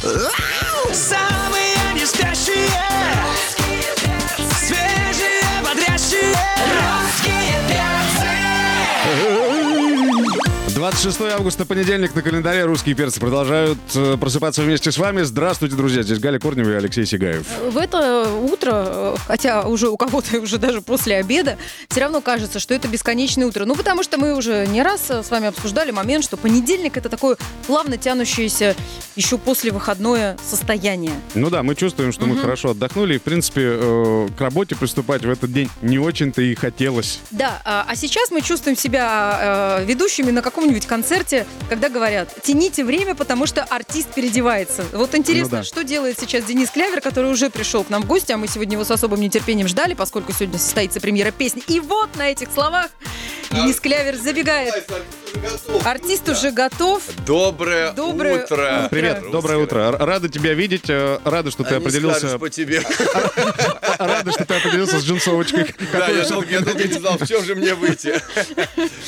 Самые 26 августа, понедельник, на календаре русские перцы продолжают э, просыпаться вместе с вами. Здравствуйте, друзья. Здесь Галя Корнева и Алексей Сигаев. В это утро, э, хотя уже у кого-то уже даже после обеда, все равно кажется, что это бесконечное утро. Ну, потому что мы уже не раз э, с вами обсуждали момент, что понедельник это такое плавно тянущееся еще после выходное состояние. Ну да, мы чувствуем, что мы хорошо отдохнули, и, в принципе, к работе приступать в этот день не очень-то и хотелось. Да, а, а сейчас мы чувствуем себя ведущими на каком-нибудь концерте, когда говорят, тяните время, потому что артист переодевается. Вот интересно, Ну да. что делает сейчас Денис Клявер, который уже пришел к нам в гости, а мы сегодня его с особым нетерпением ждали, поскольку сегодня состоится премьера песни. И вот на этих словах Денис Клявер забегает. Артист уже готов. Доброе, Доброе утро. Привет, Русская доброе утро. Р- Рады тебя видеть, э, рады, что ты не определился, скажешь по тебе. рады, что ты определился с джинсовочкой. Да, я долго, я долго не знал, в чем же мне выйти.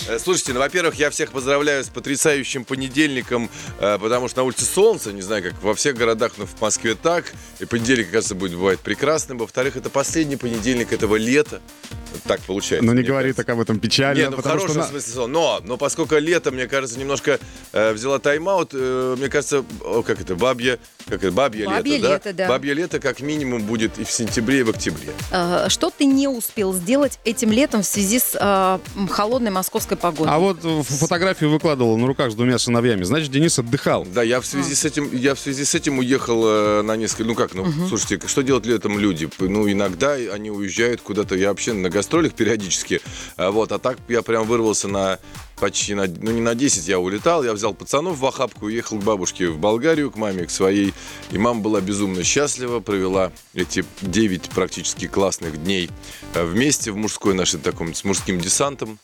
Э, Слушайте, ну, во-первых, я всех поздравляю с потрясающим понедельником, э, потому что на улице солнце, не знаю, как во всех городах, но в Москве так. И понедельник, кажется, будет бывает прекрасным. Во-вторых, это последний понедельник этого лета. Так получается. Ну не говори кажется. так об этом печально, Нет, ну в что хорошем на- смысле слова. Но, но поскольку лето, мне кажется, немножко э, взяла тайм-аут, э, мне кажется, о, как это, бабье, как это, бабье, Бабье лето, лето, да. Бабье лето как минимум будет и в сентябре, и в октябре. Э, Что ты не успел сделать этим летом в связи с м, холодной московской погодой? А вот э, фотографию выкладывал на руках с двумя сыновьями. Значит, Денис отдыхал. Да, я в связи с этим, я в связи с этим уехал э, на несколько, ну как, ну, слушайте, что делают летом люди? Ну, иногда они уезжают куда-то, я вообще на гастролях периодически, а вот, а так я прям вырвался на почти на, ну не на 10 я улетал, я взял пацанов в охапку, уехал к бабушке в Болгарию, к маме, к своей, и мама была безумно счастлива, провела эти 9 практически классных дней э, вместе в мужской нашей таком, с мужским десантом,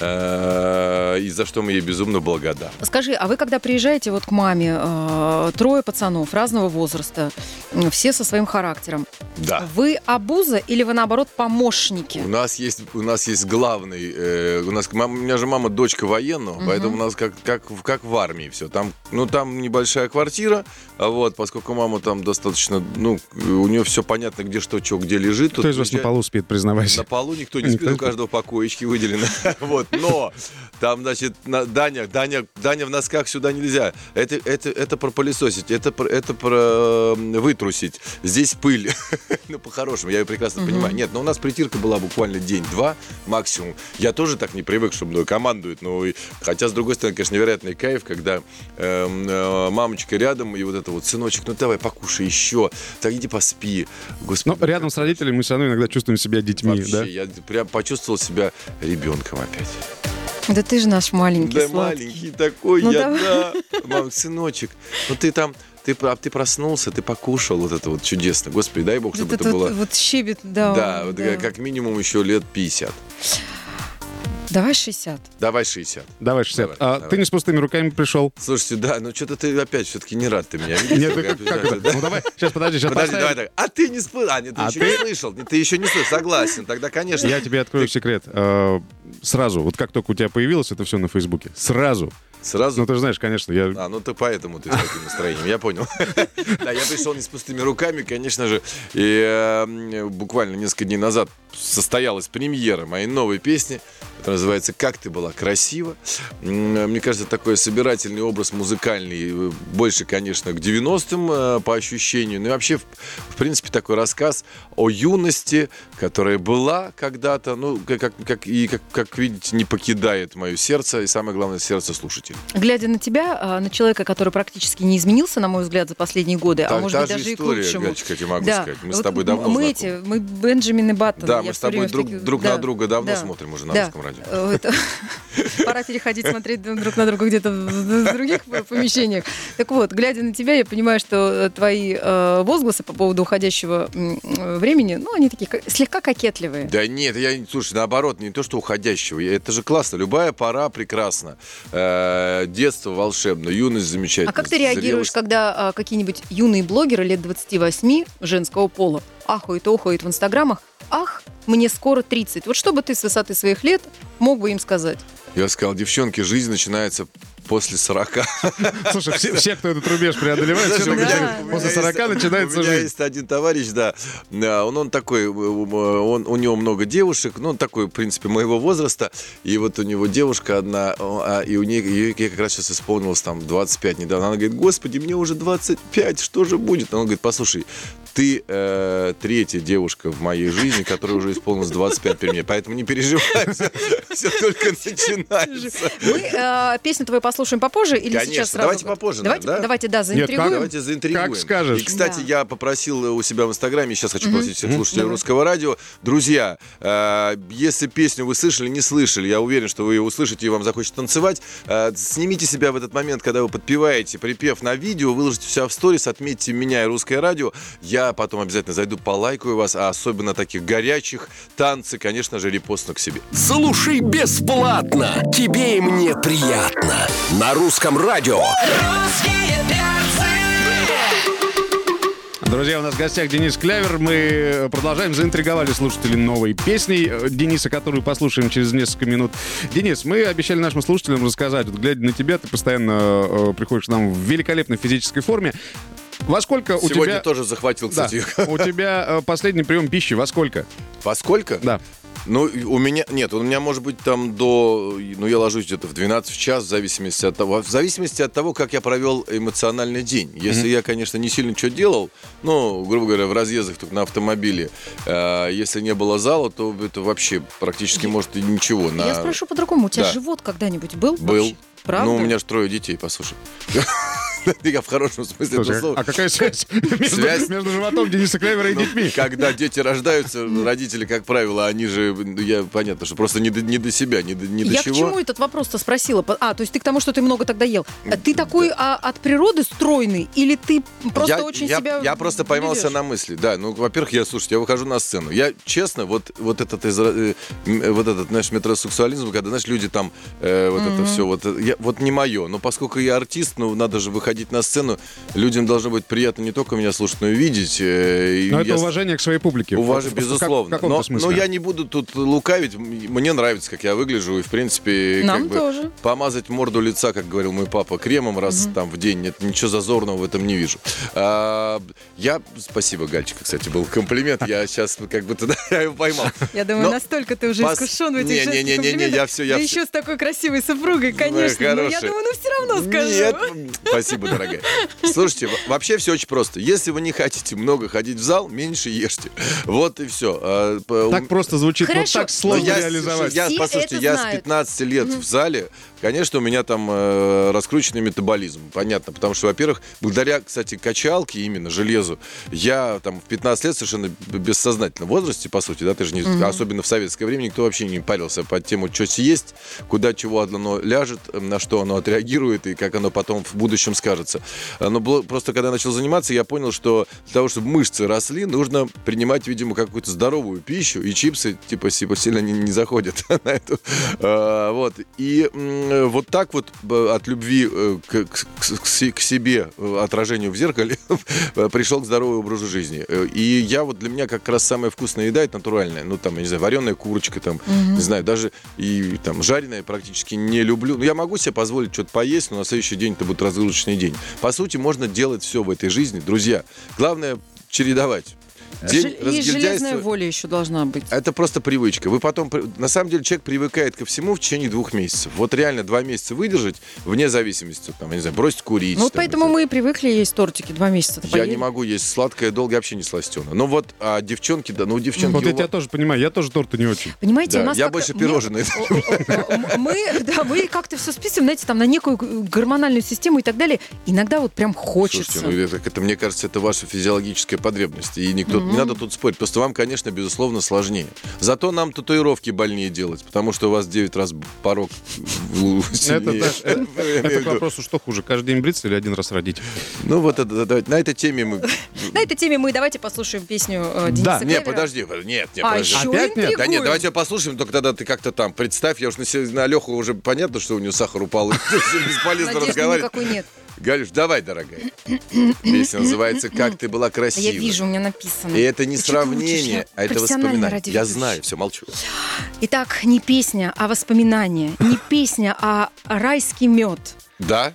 и за что мы ей безумно благодарны. Скажи, а вы когда приезжаете вот к маме, э, трое пацанов разного возраста, все со своим характером, Да. вы обуза или вы наоборот помощники? У нас есть, у нас есть главный, э, у нас у меня же мама дочка военного, поэтому у нас как, как, в- как в армии все. Там, ну там небольшая квартира, а вот, поскольку мама там достаточно, ну у нее все понятно, где что, что, где лежит. Кто из вас на полу спит, признавайся? На полу никто не спит, у каждого по коечке выделено. Вот, но там, значит, на- Даня, Даня, Даня в носках сюда нельзя. Это, это, это про пылесосить, это, это про вытрусить. Здесь пыль. Ну, по-хорошему, я ее прекрасно понимаю. Нет, но у нас притирка была буквально день-два максимум. Я тоже так не привык, что мной командуют. Ну, и- хотя, с другой стороны, конечно, невероятный кайф, когда эм, э, мамочка рядом, и вот это вот, сыночек, ну давай покушай еще, так иди поспи. Ну, Господи, рядом с родителями мы все равно иногда чувствуем себя детьми, Вообще, да? я прям почувствовал себя ребенком опять. Да ты же наш маленький да сладкий. маленький такой, Ну, я, давай. да. Мам, сыночек, ну ты там, ты, про- ты проснулся, ты покушал, вот это вот чудесно. Господи, дай бог, чтобы Вот это, это было... вот, вот щебет, да. да, вот как минимум еще лет 50. Давай 60. Давай 60. Давай, 60. Давай, а давай. ты не с пустыми руками пришел? Слушайте, да, ну что-то ты опять все-таки не рад ты меня видишь. Нет, Как- как, как это? да. Ну давай, сейчас подожди, сейчас Подожди, поставим. давай так. А ты не слышал? А, нет, ты А еще ты- не слышал. Ты еще не слышал. Согласен. Тогда, конечно. Я тебе открою секрет. Э, Сразу, вот как только у тебя появилось это все на Фейсбуке, сразу. Сразу Ну ты же знаешь, конечно, я... А, ну ты поэтому ты с таким настроением, я понял. Да, я пришел не с пустыми руками, конечно же, и э, буквально несколько дней назад состоялась премьера моей новой песни, которая называется «Как ты была красива». М, Мне кажется, такой собирательный образ музыкальный, э, больше, конечно, к 90-м э, по ощущению, ну и вообще, в, в принципе, такой рассказ о юности, которая была когда-то, ну, как, как- и, как, как видите, не покидает мое сердце, и самое главное, сердце слушателей. Глядя на тебя, а, на человека, который практически не изменился, на мой взгляд, за последние годы, а Та- может та быть же даже и к история, лучшему. Галечка, я могу Да. сказать. Мы с Вот тобой давно Мы знакомы. эти, мы Бенджамин и Баттон. Да, Мы с тобой друг, таких- друг да, на друга давно да. смотрим уже на Да. русском радио. Э, Пора переходить смотреть друг на друга где-то в других помещениях. Так вот, глядя на тебя, я понимаю, что э, твои э, возгласы по поводу уходящего времени, ну, они такие ка- слегка кокетливые. Да нет, я, слушай, наоборот, не то, что уходящего. Это же классно. Любая пора прекрасна. Э, детство волшебно, юность замечательна. А как ты реагируешь, зрелость- когда а, какие-нибудь юные блогеры лет 28 женского пола ахают и охают в инстаграмах? Ах, мне скоро 30. Вот что бы ты с высоты своих лет мог бы им сказать? Я сказал, девчонки, жизнь начинается после 40. Слушай, все, все, кто этот рубеж преодолевает, Знаешь, все меня- говорят, у меня после 40 есть- начинается У меня жизнь. есть один товарищ, да, Да, он, он такой, э, он, у него много девушек, ну, он такой, в принципе, моего возраста, и вот у него девушка одна, а, и у нее, ей как раз сейчас исполнилось там 25 недавно, она говорит, господи, мне уже 25, что же будет? Он говорит, послушай, ты э, третья девушка в моей жизни, которая уже исполнилась 25 при мне, поэтому не переживай, все только начинается. Мы э, песню твою послушаем попозже или Конечно, сейчас сразу? давайте попозже, Давайте, да? давайте, да, как? заинтригуем. Давайте заинтригуем. Как скажешь. И, кстати, Да. я попросил у себя в Инстаграме, сейчас хочу просить всех слушателей русского радио. Друзья, э, если песню вы слышали, не слышали, я уверен, что вы ее услышите и вам захочется танцевать, э, снимите себя в этот момент, когда вы подпеваете припев на видео, выложите все в сторис, отметьте меня и русское радио. Я потом обязательно зайду, полайкаю вас, а особенно таких горячих танцы, конечно же, репостну к себе. Слушай бесплатно. Тебе и мне приятно. На русском радио. Русские. Друзья, у нас в гостях Денис Клявер. Мы продолжаем заинтриговали слушателей новой песней э, Дениса, которую послушаем через несколько минут. Денис, мы обещали нашим слушателям рассказать. Вот глядя на тебя, ты постоянно э, приходишь к нам в великолепной физической форме. Во сколько у Сегодня тебя... тоже захватил, Да, кстати. у тебя э, последний прием пищи во сколько? Поскольку? Да. Ну, у меня, нет, у меня может быть там до, ну, я ложусь где-то в 12 в час, в зависимости от того, в зависимости от того, как я провел эмоциональный день. Если я, конечно, не сильно что делал, ну, грубо говоря, в разъездах только на автомобиле, э, если не было зала, то это вообще практически, может, и ничего. На... Я спрошу по-другому. У тебя Да. живот когда-нибудь был? Был. вообще? Правда? Ну, у меня же трое детей, послушай. Я в хорошем смысле этого слова. а какая связь между, Связь- между животом Дениса Клявера и детьми? Когда дети рождаются, родители, как правило, они же, ну, я понятно, что просто не до, не до себя, не до, не до Я чего. к чему этот вопрос-то спросила? А, то есть ты к тому, что ты много тогда ел. А Ты такой а, от природы стройный или ты просто я, очень я, себя я просто поймался на мысли. Да, ну, во-первых, я, слушайте, я выхожу на сцену. Я, честно, вот, вот этот, изра- э, м, вот этот, знаешь, метросексуализм, когда, знаешь, люди там, э, вот это все, вот, э, я, вот не мое. Но поскольку я артист, ну, надо же выходить на сцену, людям должно быть приятно не только меня слушать, но и видеть. э, и Но это я- уважение к своей публике. Уважение, В- безусловно. В но, смысле. но я не буду тут лукавить. Мне нравится, как я выгляжу. И, в принципе, Нам как бы тоже. помазать морду лица, как говорил мой папа, кремом раз там в день. Нет, ничего зазорного в этом не вижу. А, я... Спасибо, Гальчика, кстати, был комплимент. Я сейчас как бы туда я его поймал. Я думаю, Но настолько ты уже пос- искушен в этих Не, не, не, не, не, я всё, я всё. еще с такой красивой супругой, конечно. Но я хорошая. думаю, ну все равно скажу. Нет, спасибо, дорогая. Слушайте, во- вообще все очень просто. Если вы не хотите много ходить в зал, меньше ешьте. Вот и все. Так просто звучит, но Хорошо. так Ну, сложно я, реализовать. я, послушайте, я знают. с 15 лет в зале, конечно, у меня там э, раскрученный метаболизм, понятно, потому что, во-первых, благодаря, кстати, качалке, именно железу, я там в 15 лет совершенно б- бессознательном возрасте, по сути, да, ты же не, особенно в советское время, никто вообще не парился по тему, что съесть, куда чего оно ляжет, э, на что оно отреагирует и как оно потом в будущем скажется. А, Но было- просто когда я начал заниматься, я понял, что для того, чтобы мышцы росли, нужно принимать, видимо, какую-то здоровую пищу, и чипсы, типа, типа сильно не, не заходят на эту. А, Вот. И вот так вот б- от любви э, к, к- к к себе, э, отражению в зеркале, пришел к здоровому образу жизни. Э, И я вот для меня как раз самая вкусная еда это натуральная. Ну, там, я не знаю, вареная курочка, там, не знаю, даже и там жареная практически не люблю. Ну, я могу себе позволить что-то поесть, но на следующий день это будет разгрузочный день. По сути, можно делать все в этой жизни, друзья. Главное чередовать. День И железная воля еще должна быть. это просто привычка. Вы потом, на самом деле, человек привыкает ко всему в течение двух месяцев. Вот реально два месяца выдержать, вне зависимости, там, я не знаю, бросить курить. Ну вот там, поэтому это- мы и привыкли есть тортики два месяца. Я не могу есть сладкое долго, вообще не сластено. Ну вот, а девчонки, да, ну девчонки... Вот я у тебя вас- тоже понимаю, я тоже торта не очень. Понимаете, Да, у нас я больше пирожные. Мы, да, мы как-то все списываем, знаете, там на некую гормональную систему и так далее. Иногда вот прям хочется. Слушайте, ну это, это, мне кажется, это ваша физиологическая потребность. И никто, не надо тут спорить. Просто вам, конечно, безусловно, сложнее. Зато нам татуировки больнее делать, потому что у вас 9 раз порог сильнее. это, к вопросу, что хуже, каждый день бриться или один раз родить? Ну вот это, давайте, на этой теме мы... На этой теме мы давайте послушаем песню э, Дениса Да. Не, Клявера. подожди, нет, нет, А подожди. Опять нет? Да нет, давайте ее послушаем, только тогда ты как-то там представь, я уж на, Леху уже понятно, что у нее сахар упал, и бесполезно разговаривать. никакой нет. Галюш, давай, дорогая. Песня называется «Как ты была красива». я вижу, у меня написано. И это не Ты сравнение, а это воспоминание. Я знаю, все, молчу. Итак, не песня, а воспоминание. Не песня, а райский мед. Да?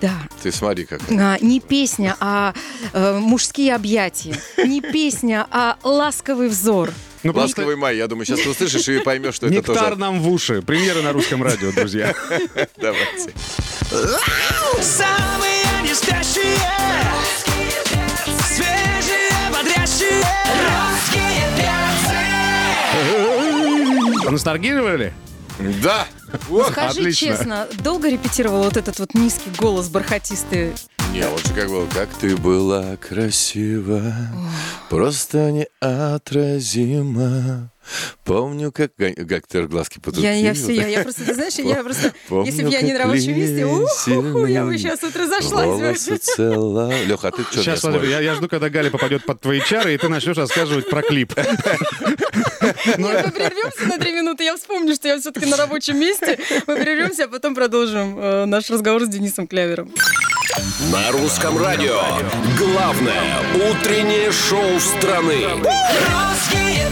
Да. Ты смотри как. А, не песня, а э, мужские объятия. Не песня, а ласковый взор. Ну, просто Ласковый май, я думаю, сейчас ты услышишь и поймешь, что это нектар тоже. нам в уши. Премьеры на русском радио, друзья. Давайте. Самые не спящие Свежие, бодрящие Русские перцы Ностальгировали? Да! Ох, Скажи отлично. честно, долго репетировал вот этот вот низкий голос бархатистый? Не, же как был, как ты была красива, просто неотразима. Помню, как... Как ты глазки потупила. Я, я все, я, я просто, ты знаешь, я просто, Помню, если бы я не на рабочем месте, уху, я бы сейчас вот разошлась. Цела. Леха, а ты что Сейчас, смотри, я, я жду, когда Галя попадет под твои чары, и ты начнешь рассказывать про клип. Нет, мы прервемся на три минуты, я вспомню, что я все-таки на рабочем месте. Мы прервемся, а потом продолжим э, наш разговор с Денисом Клявером. На русском радио. Главное утреннее шоу страны. Русские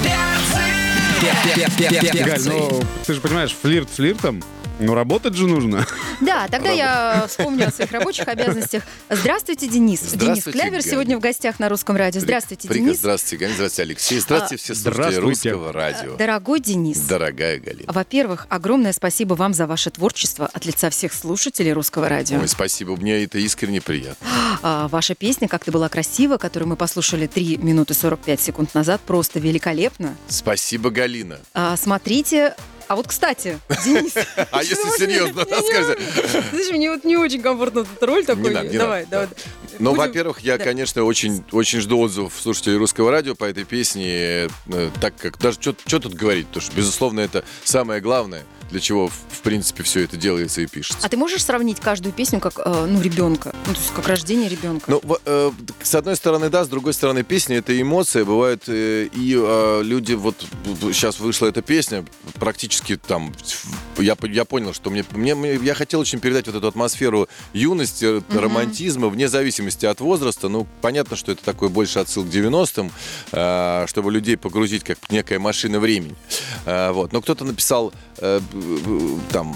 перцы Галь, ну, ты же понимаешь, флирт флиртом, но работать же нужно. Да, тогда я вспомню о своих рабочих обязанностях. Здравствуйте, Денис. Здравствуйте, Денис Клявер Галя. сегодня в гостях на русском радио. Здравствуйте, Приказ, Денис. Здравствуйте, Галина, здравствуйте, Алексей. Здравствуйте, все слушатели здравствуйте. русского радио. Дорогой Денис, Дорогая Галина. во-первых, огромное спасибо вам за ваше творчество от лица всех слушателей русского радио. Ой, спасибо, мне это искренне приятно. А, Ваша песня «Как ты была красива», которую мы послушали 3 минуты 45 секунд назад, просто великолепно. Спасибо, Галина. А, Смотрите, а вот, кстати, Денис. А если серьезно, могу? Знаешь, мне вот не очень комфортно этот роль такой. давай, давай. Ну, во-первых, я, конечно, очень, очень жду отзывов слушателей русского радио по этой песне, э, так как даже что тут говорить, потому что, безусловно, это самое главное, для чего, в, принципе, все это делается и пишется. А ты можешь сравнить каждую песню как, э, ну, ребенка? Ну, то есть как рождение ребенка? Ну, в- э, с одной стороны, да, с другой стороны, песня это эмоция. Бывает, э, и э, люди, вот сейчас вышла эта песня, практически там, я, я понял, что мне, мне, я хотел очень передать вот эту атмосферу юности, романтизма, вне зависимости от возраста. Ну, понятно, что это такой больше отсыл к 90-м, э, чтобы людей погрузить как некая машина времени. Э, вот. Но кто-то написал э, там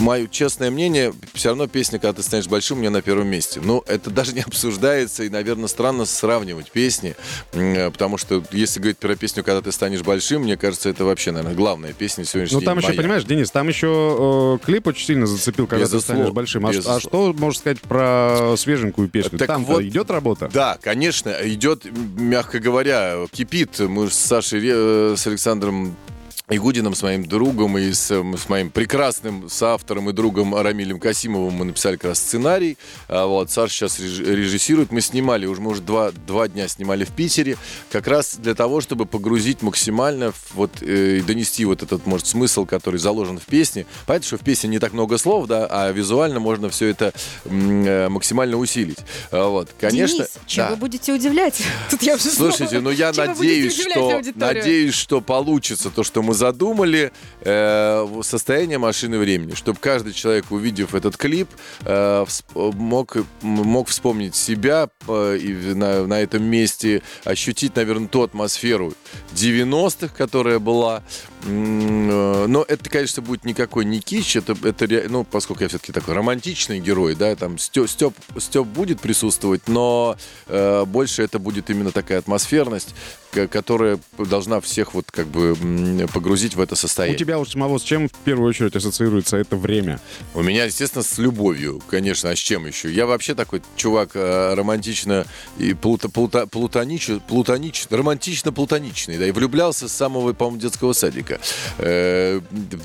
мое честное мнение, все равно песня, когда ты станешь большим, у меня на первом месте. Но это даже не обсуждается, и, наверное, странно сравнивать песни, м, потому что если говорить про песню, когда ты станешь большим, мне кажется, это вообще, наверное, главная песня сегодняшнего Ну, там еще, моя. понимаешь, Денис, там еще э, клип очень сильно зацепил, когда ты Безусловно, станешь большим. А, а что можешь сказать про свеженькую песню? Так там вот, идет работа? Да, конечно, идет, мягко говоря, кипит. Мы с Сашей, э, с Александром Игудиным, с моим другом и с, с моим прекрасным соавтором и другом Рамилем Касимовым мы написали как раз сценарий. А вот Саша сейчас реж- режиссирует. Мы снимали, уже мы уже два, два дня снимали в Питере, как раз для того, чтобы погрузить максимально, вот, э, и донести вот этот, может, смысл, который заложен в песне. Понятно, что в песне не так много слов, да, а визуально можно все это э, максимально усилить. А Вот, конечно. Денис, чем да. вы будете удивлять? Тут я уже Слушайте, снова- ну я Чем надеюсь, что надеюсь, что получится то, что мы задумали. Э, состояние машины времени, чтобы каждый человек, увидев этот клип, э, мог мог вспомнить себя э, и на, на этом месте ощутить, наверное, ту атмосферу 90-х, которая была. Э, Но это, конечно, будет никакой не кич, это, это ну, поскольку я все-таки такой романтичный герой, да, там Степ, Степ, Степ будет присутствовать, но э, больше это будет именно такая атмосферность, которая должна всех вот как бы погрузить в это У состояние. тебя уж самого с чем в первую очередь ассоциируется это время? У меня, естественно, с любовью, конечно, а с чем еще? Я вообще такой чувак э, романтично и плута, плута, плутонич, плутонич, романтично-плутоничный, да, и влюблялся с самого, по-моему, детского садика. Э,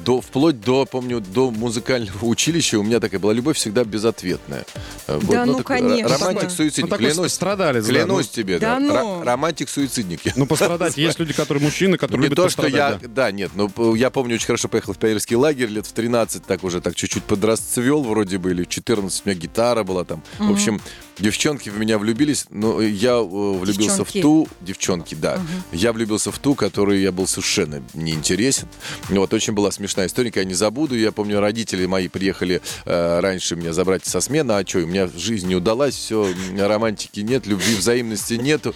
до, вплоть до, помню, до музыкального училища у меня такая была любовь всегда безответная. Э, вот, Да ну, такой конечно. Ну, Романтик-суицидник, такой клянусь. страдалец, да, Клянусь ну. тебе, Да да. ну. Ро- Романтик-суицидник. Ну, пострадать. Есть люди, которые мужчины, которые не любят то, что я... Да. нет, ну, я помню, очень хорошо поехал в пионерский лагерь лет в 13, так уже так чуть-чуть подрасцвел вроде бы, или в 14 у меня гитара была там. В общем, девчонки в меня влюбились, но я э, влюбился Девчонки. в ту... Девчонки, да. Я влюбился в ту, которой я был совершенно неинтересен. Вот, очень была смешная история, я не забуду. Я помню, родители мои приехали э, раньше меня забрать со смены, а что, у меня жизнь не удалась, все, романтики нет, любви, взаимности нету.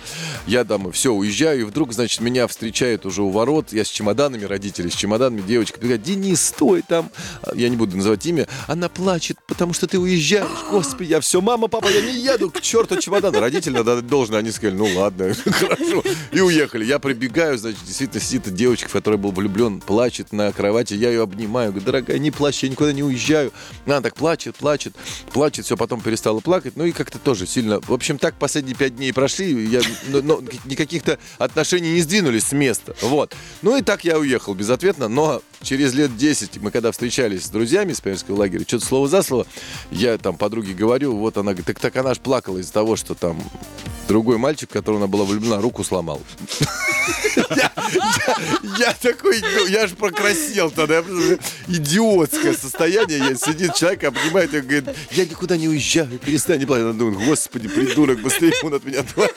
Я домой, все, уезжаю, и вдруг, значит, меня встречают уже у ворот. Я с чемоданами, родители с чемоданами, девочка прибегает. Денис, стой там. А, Я не буду называть имя. Она плачет, потому что ты уезжаешь. Господи, я все, мама, папа, я не еду, к черту чемодан. Родители надо должное. Они сказали, ну ладно, хорошо. И уехали. Я прибегаю, значит, действительно сидит девочка, в которой был влюблен, плачет на кровати. Я ее обнимаю. Говорю, дорогая, не плачь, я никуда не уезжаю. Она так плачет, плачет, плачет. Все, потом перестала плакать. Ну и как-то тоже сильно. В общем, так последние пять дней прошли. Я, но, но никаких-то отношений не сдвинулись с места. Вот. Ну и так я уехал безответно. Но через лет 10, мы когда встречались с друзьями из пионерского лагеря, что-то слово за слово, я там подруге говорю, вот она говорит, так, так она ж плакала из-за того, что там другой мальчик, которого она была влюблена, руку сломал. Я- я- Я такой, ну, я же прокрасил тогда. я Идиотское состояние. Я сидит человек, обнимает и говорит, я никуда не уезжаю, перестань не плакать. Она думает, господи, придурок, быстрее он от меня отвалит.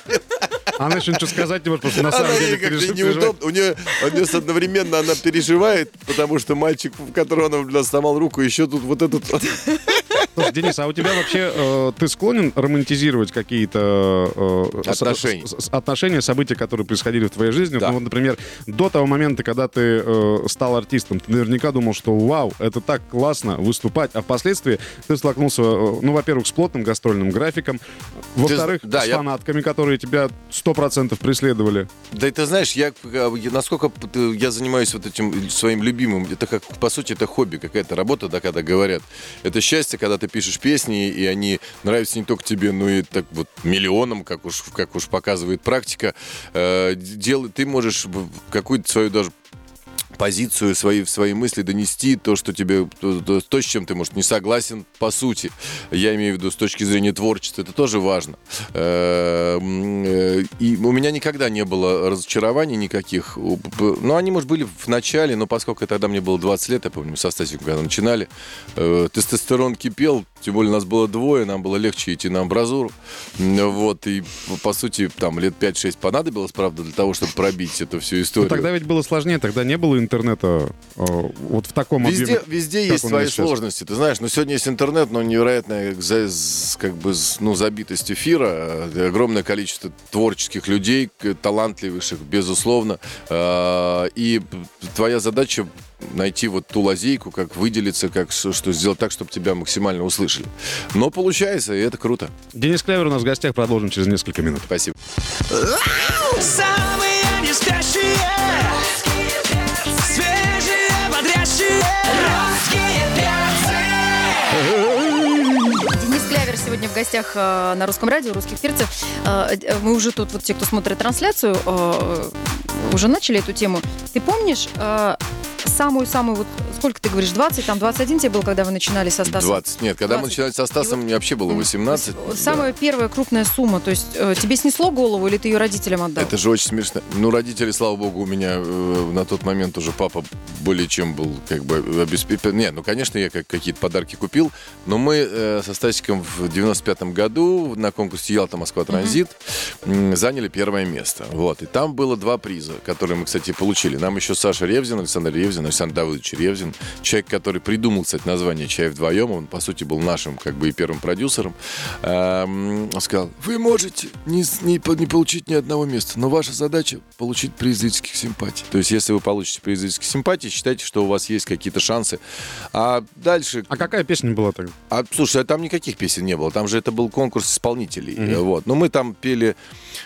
Она еще ничего сказать не может, потому что на самом деле ей как-то пережив- неудобно. У нее, у нее одновременно она переживает, потому что мальчик, в которого она влюблена, сломал руку, еще тут вот этот... Слушай, Денис, а у тебя вообще э, ты склонен романтизировать какие-то э, Отношения. с- с- отношения, события, которые происходили в твоей жизни? Да. Ну, вот, например, до того момента, когда ты э, стал артистом, ты наверняка думал, что вау, это так классно выступать, а впоследствии ты столкнулся, э, ну, во-первых, с плотным гастрольным графиком, во-вторых, да, с я- фанатками, которые тебя сто процентов преследовали. Да это знаешь, я, э, насколько я занимаюсь вот этим своим любимым, это как, по сути, это хобби, какая-то работа, да, когда говорят. Это счастье, когда ты пишешь песни, и они нравятся не только тебе, но и так вот миллионам, как уж, как уж показывает практика. Э, дел, ты можешь какую-то свою даже позицию, свои, свои мысли донести, то, что тебе, то, то- с чем ты, может, не согласен, по сути. Я имею в виду с точки зрения творчества, это тоже важно. Э, э, И у меня никогда не было разочарований никаких. Ну, они, может, были в начале, но поскольку тогда мне было 20 лет, я помню, со Стасиком, когда начинали, э, тестостерон кипел, тем более нас было двое, нам было легче идти на амбразуру. Вот, и, по сути, там лет 5-6 понадобилось, правда, для того, чтобы пробить эту всю Но историю. Ну, тогда ведь было сложнее, тогда не было интернета э, вот в таком Везде, объеме. везде есть свои сейчас. сложности. Ты знаешь, но сегодня есть интернет, но невероятная как бы, ну, забитость эфира, э, огромное количество творческих людей, талантливейших, безусловно. Э, И твоя задача найти вот ту лазейку, как выделиться, как что сделать так, чтобы тебя максимально услышали. Но получается, и это круто. Денис Клявер у нас в гостях, продолжим через несколько минут. Спасибо. Самые не спящие Свежие, бодрящие Русские перцы Денис Клявер сегодня в гостях э, на русском радио русских перцев. Э, э, мы уже тут, вот те, кто смотрит трансляцию, уже начали эту тему. Ты помнишь самую-самую, вот сколько ты говоришь, 20, там 21 тебе было, когда вы начинали со Стасом? 20. Нет, когда мы 20. начинали со Стасом, И мне вообще было 18. Вот Да. Самая первая крупная сумма, то есть э, тебе снесло голову или ты ее родителям отдал? Это же очень смешно. Ну, родители, слава богу, у меня э, на тот момент уже папа более чем был как бы обеспечен. Нет, ну, конечно, я как, какие-то подарки купил, но мы э, со Стасиком в 95-м году на конкурсе Ялта Москва Транзит м, заняли первое место. Вот. И там было два приза, которые мы, кстати, получили. Нам еще Саша Ревзин, Александр Ревзин, Александр Давыдович Ревзин, человек, который придумал, кстати, название «Чай вдвоем», он, по сути, был нашим как бы и первым продюсером, эм, сказал, вы можете не, не, не получить ни одного места, но ваша задача получить приз зрительских симпатий. То есть, если вы получите приз зрительских симпатий, считайте, что у вас есть какие-то шансы. А дальше... А какая песня была тогда? А, слушай, а там никаких песен не было. Там же это был конкурс исполнителей. Э, Вот. Но мы там пели...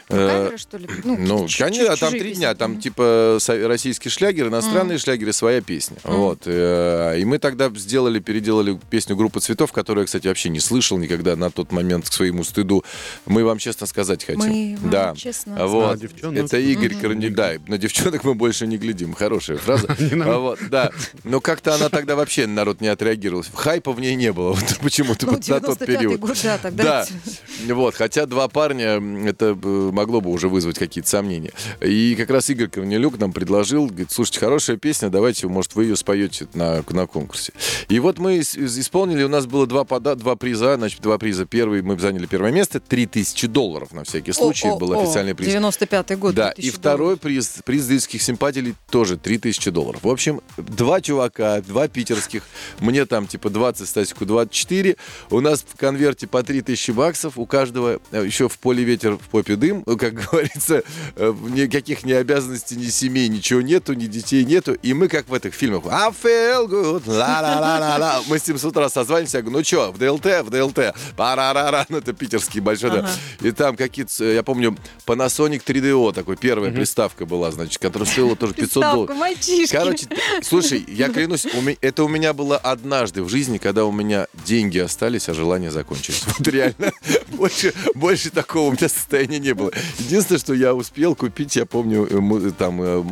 э, Каверы, что ли? ну, чуть- конечно, а там три дня. Там типа российский шлягер, иностранные шлягеры, своя песня. Вот. э, И мы тогда сделали, переделали песню группы цветов, которую я, кстати, вообще не слышал никогда на тот момент к своему стыду. Мы вам честно сказать хотим. Мы да. честно Вот. Это Игорь Да, на девчонок мы больше не глядим. Хорошая фраза. А вот, да. Но как-то она тогда вообще народ не отреагировал. Хайпа в ней не было. Почему-то Ну, на тот 95-й период. да, тогда Да. это- Вот, хотя два парня, это э, могло бы уже вызвать какие-то сомнения. И как раз Игорь Корнелюк нам предложил, говорит, слушайте, хорошая песня, давайте может, вы ее споете на, на конкурсе. И вот мы ис- ис- исполнили, у нас было два, пода- два приза, значит, два приза. Первый мы заняли первое место, 3000 долларов на всякий случай, О, о, был официальный приз. 95-й год. Да, 2000 и второй долларов. приз, приз зрительских симпатий тоже 3000 долларов. В общем, два чувака, два питерских, мне там типа 20, Стасику 24. У нас в конверте по 3000 баксов, у каждого э, еще в поле ветер, в попе дым. Ну, Как говорится, э, никаких ни обязанностей, ни семей, ничего нету, ни детей нету. И мы как в этих фильмах. I feel good, ла-ла-ла-ла-ла. Мы с ним с утра созваниваемся, я говорю, ну что, в ДЛТ, в ДЛТ, пара-ра-ра, ну это питерский большой, да. И там какие-то, э, я помню, Panasonic 3DO, такой первая приставка была, значит, которая стоила тоже 500 Приставка, долларов. мальчишки. Короче, слушай, я клянусь, у ме- это у меня было однажды в жизни, когда у меня деньги остались, а желание закончились. Вот реально. Больше, больше такого у меня состояния не было. Единственное, что я успел купить, я помню, э, му- там, э,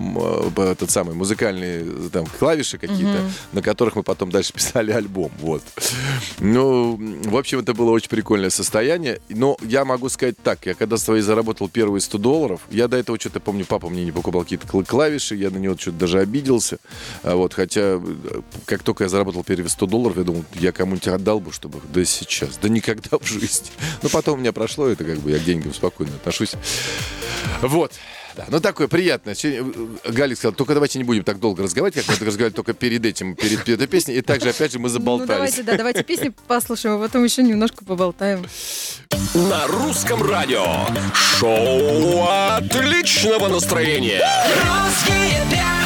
э, этот самый, музыкальные э, там клавиши какие-то, на которых мы потом дальше писали альбом. Вот. Ну, в общем, это было очень прикольное состояние. Но я могу сказать так, я когда свои заработал первые 100 долларов, я до этого что-то помню, папа мне не покупал какие-то кл- клавиши, я на него что-то даже обиделся. А вот, хотя, э, как только я заработал первые 100 долларов, я думал, я кому-нибудь отдал бы, чтобы... Да сейчас, да никогда в жизни. Но потом у меня прошло это, как бы я к деньгам спокойно отношусь. Вот. Да, ну такое приятное. Сегодня, э, Галик сказал, только давайте не будем так долго разговаривать, как мы разговаривали только перед этим, перед, перед этой песней. И также, опять же, мы Ну, заболтались. давайте, да, давайте песни послушаем, а потом еще немножко поболтаем. На русском радио. Шоу отличного настроения. Русские перцы.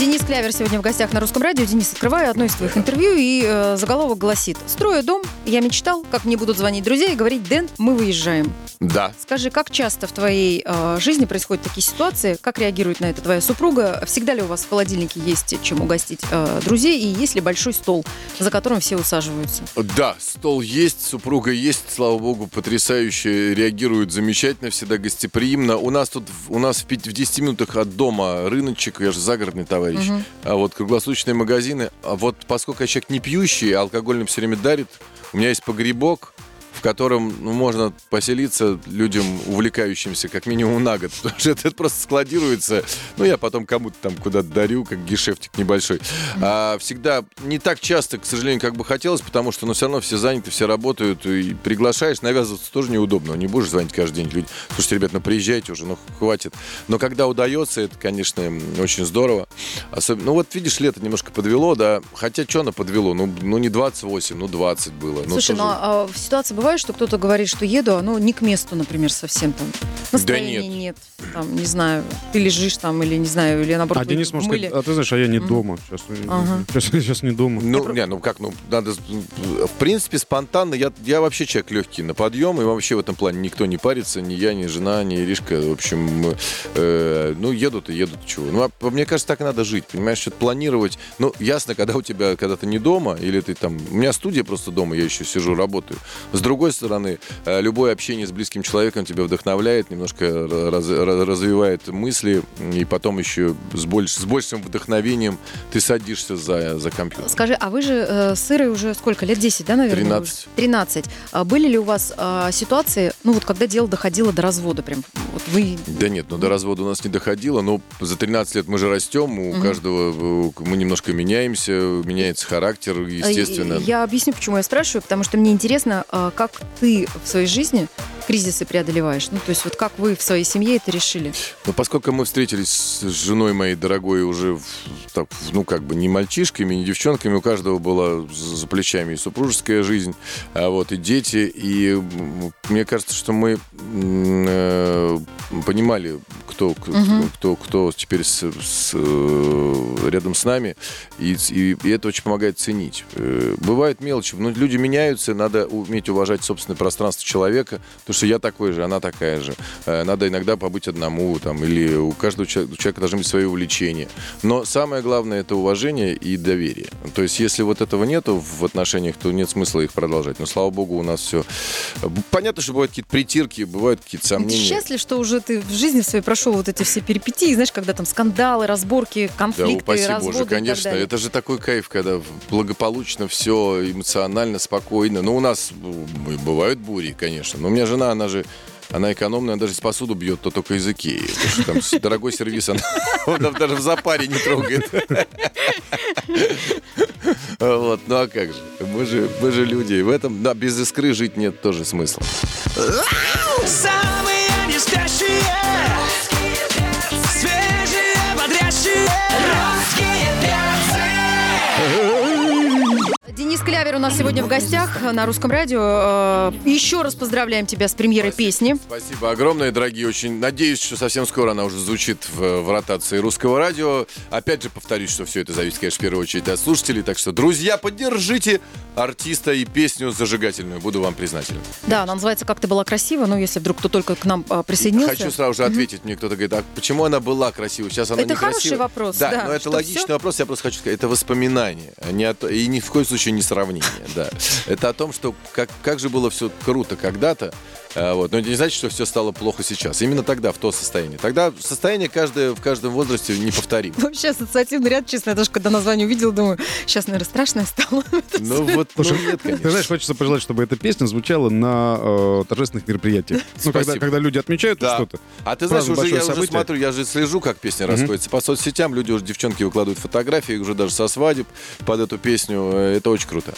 Денис Клявер сегодня в гостях на Русском радио. Денис, открываю одно из твоих интервью, и э, заголовок гласит «Строю дом, я мечтал, как мне будут звонить друзья и говорить, Дэн, мы выезжаем». Да. Скажи, как часто в твоей э, жизни происходят такие ситуации? Как реагирует на это твоя супруга? Всегда ли у вас в холодильнике есть чем угостить э, друзей? И есть ли большой стол, за которым все усаживаются? Да, стол есть, супруга есть, слава богу, потрясающе реагирует замечательно, всегда гостеприимно. У нас тут, у нас в, пяти- в 10 минутах от дома рыночек, я же загородный товарищ, а вот круглосуточные магазины. А вот поскольку я человек не пьющий, а алкоголь все время дарит, у меня есть погребок, в котором ну, можно поселиться людям, увлекающимся как минимум на год. Потому что это просто складируется. Ну, я потом кому-то там куда-то дарю, как гешефтик небольшой. А всегда не так часто, к сожалению, как бы хотелось, потому что, ну, все равно все заняты, все работают. И приглашаешь, навязываться тоже неудобно. Не будешь звонить каждый день людям. Слушайте, ребят, ну, приезжайте уже, ну, хватит. Но когда удается, это, конечно, очень здорово. Особенно, ну, вот видишь, лето немножко подвело, да. Хотя, что оно подвело? Ну, ну не 28, ну, 20 было. Ну, Слушай, тоже- ну а в ситуации бывает, что кто-то говорит, что еду, ну не к месту, например, совсем там. Настроения нет. Там, не знаю, ты лежишь там или не знаю, или наоборот А Денис может сказать, а ты знаешь, а я не дома. Сейчас, Ага. сейчас, сейчас не дома. Ну, не, ну как, ну, надо... В принципе, спонтанно. Я, я вообще человек легкий на подъем, и вообще в этом плане никто не парится, ни я, ни жена, ни Иришка. В общем, э, ну, едут и едут, чего. Ну, а, мне кажется, так и надо жить, понимаешь, что-то планировать. Ну, ясно, когда у тебя, когда ты не дома, или ты там... У меня студия просто дома, я еще сижу, работаю. С другой стороны, э, любое общение с близким человеком тебя вдохновляет, немножко раз- раз- развивает мысли, и потом еще с, больш, с большим вдохновением ты садишься за, за компьютер. Скажи, а вы же э, с Ирой уже сколько? Лет 10, да, наверное? 13. уже? 13. А были ли у вас а, ситуации, ну вот когда дело доходило до развода прям? Вот вы... Да нет, ну до развода у нас не доходило, но за 13 лет мы же растем, у Мгм. каждого э, мы немножко меняемся, меняется характер, естественно. А, Я объясню, почему я спрашиваю, потому что мне интересно, а, как ты в своей жизни кризисы преодолеваешь. Ну, то есть вот как вы в своей семье это решили? Но поскольку мы встретились с женой моей дорогой уже, в- так, ну, как бы не мальчишками, не девчонками, у каждого была за плечами и супружеская жизнь, а вот и дети. И мне кажется, что мы э, понимали, кто, Мгм. кто, кто теперь с- с, э, рядом с нами, и, и- и это очень помогает ценить. Э, Бывают мелочи, но люди меняются, надо уметь уважать собственное пространство человека, потому что я такой же, она такая же. Э, Надо иногда побыть одному, там, или у каждого чел- у человека должны быть свои увлечения. Но самое главное это уважение и доверие. То есть, если вот этого нету в отношениях, то нет смысла их продолжать. Но слава богу, у нас все. Понятно, что бывают какие-то притирки, бывают какие-то Ты сомнения. счастлив, что уже ты в жизни своей прошел вот эти все перипетии, знаешь, когда там скандалы, разборки, Да, конфликты, упаси разводы Боже, конечно. Это же такой кайф, когда благополучно все, эмоционально, спокойно. Ну, у нас бывают бури, конечно. Но у меня жена, она же Она экономная, она даже если посуду бьет, то только языки. Потому что там с- дорогой сервис, она, он там даже в запаре не трогает. Вот, ну а как же? Мы же, мы же люди. И в этом, да, без искры жить нет тоже смысла. Клявер у нас сегодня в гостях на русском радио. Э, Еще раз поздравляем тебя с премьерой песни. Спасибо огромное, дорогие. Очень надеюсь, что совсем скоро она уже звучит в, в ротации русского радио. Опять же повторюсь, что все это зависит, конечно, в первую очередь от слушателей. Так что, друзья, поддержите артиста и песню зажигательную. Буду вам признателен. Да, она называется «Как ты была красива». Ну, если вдруг кто только к нам а, присоединился. Хочу сразу же ответить. Мне кто-то говорит, а почему она была красивой? Сейчас она Это не хороший красивая. вопрос, Да, да, но это логичный всё- вопрос. Я просто хочу сказать, это воспоминание. не о то- и ни в коем случае не сравнение. Да. Это о том, что как, как же было все круто когда-то. А, Вот. Но это не значит, что все стало плохо сейчас. Именно тогда, в то состояние. Тогда состояние каждое в каждом возрасте неповторимо. Вообще ассоциативный ряд, честно, я даже когда название увидела, думаю, сейчас, наверное, страшное стало. Ну вот, ну, нет, Ты конечно. знаешь, хочется пожелать, чтобы эта песня звучала на э, торжественных мероприятиях. Ну, когда, когда люди отмечают Да. что-то. А ты знаешь, уже я большое уже событие. смотрю, я же слежу, как песня расходится по соцсетям. Люди уже, девчонки, выкладывают фотографии, уже даже со свадеб под эту песню. Э, Это очень круто.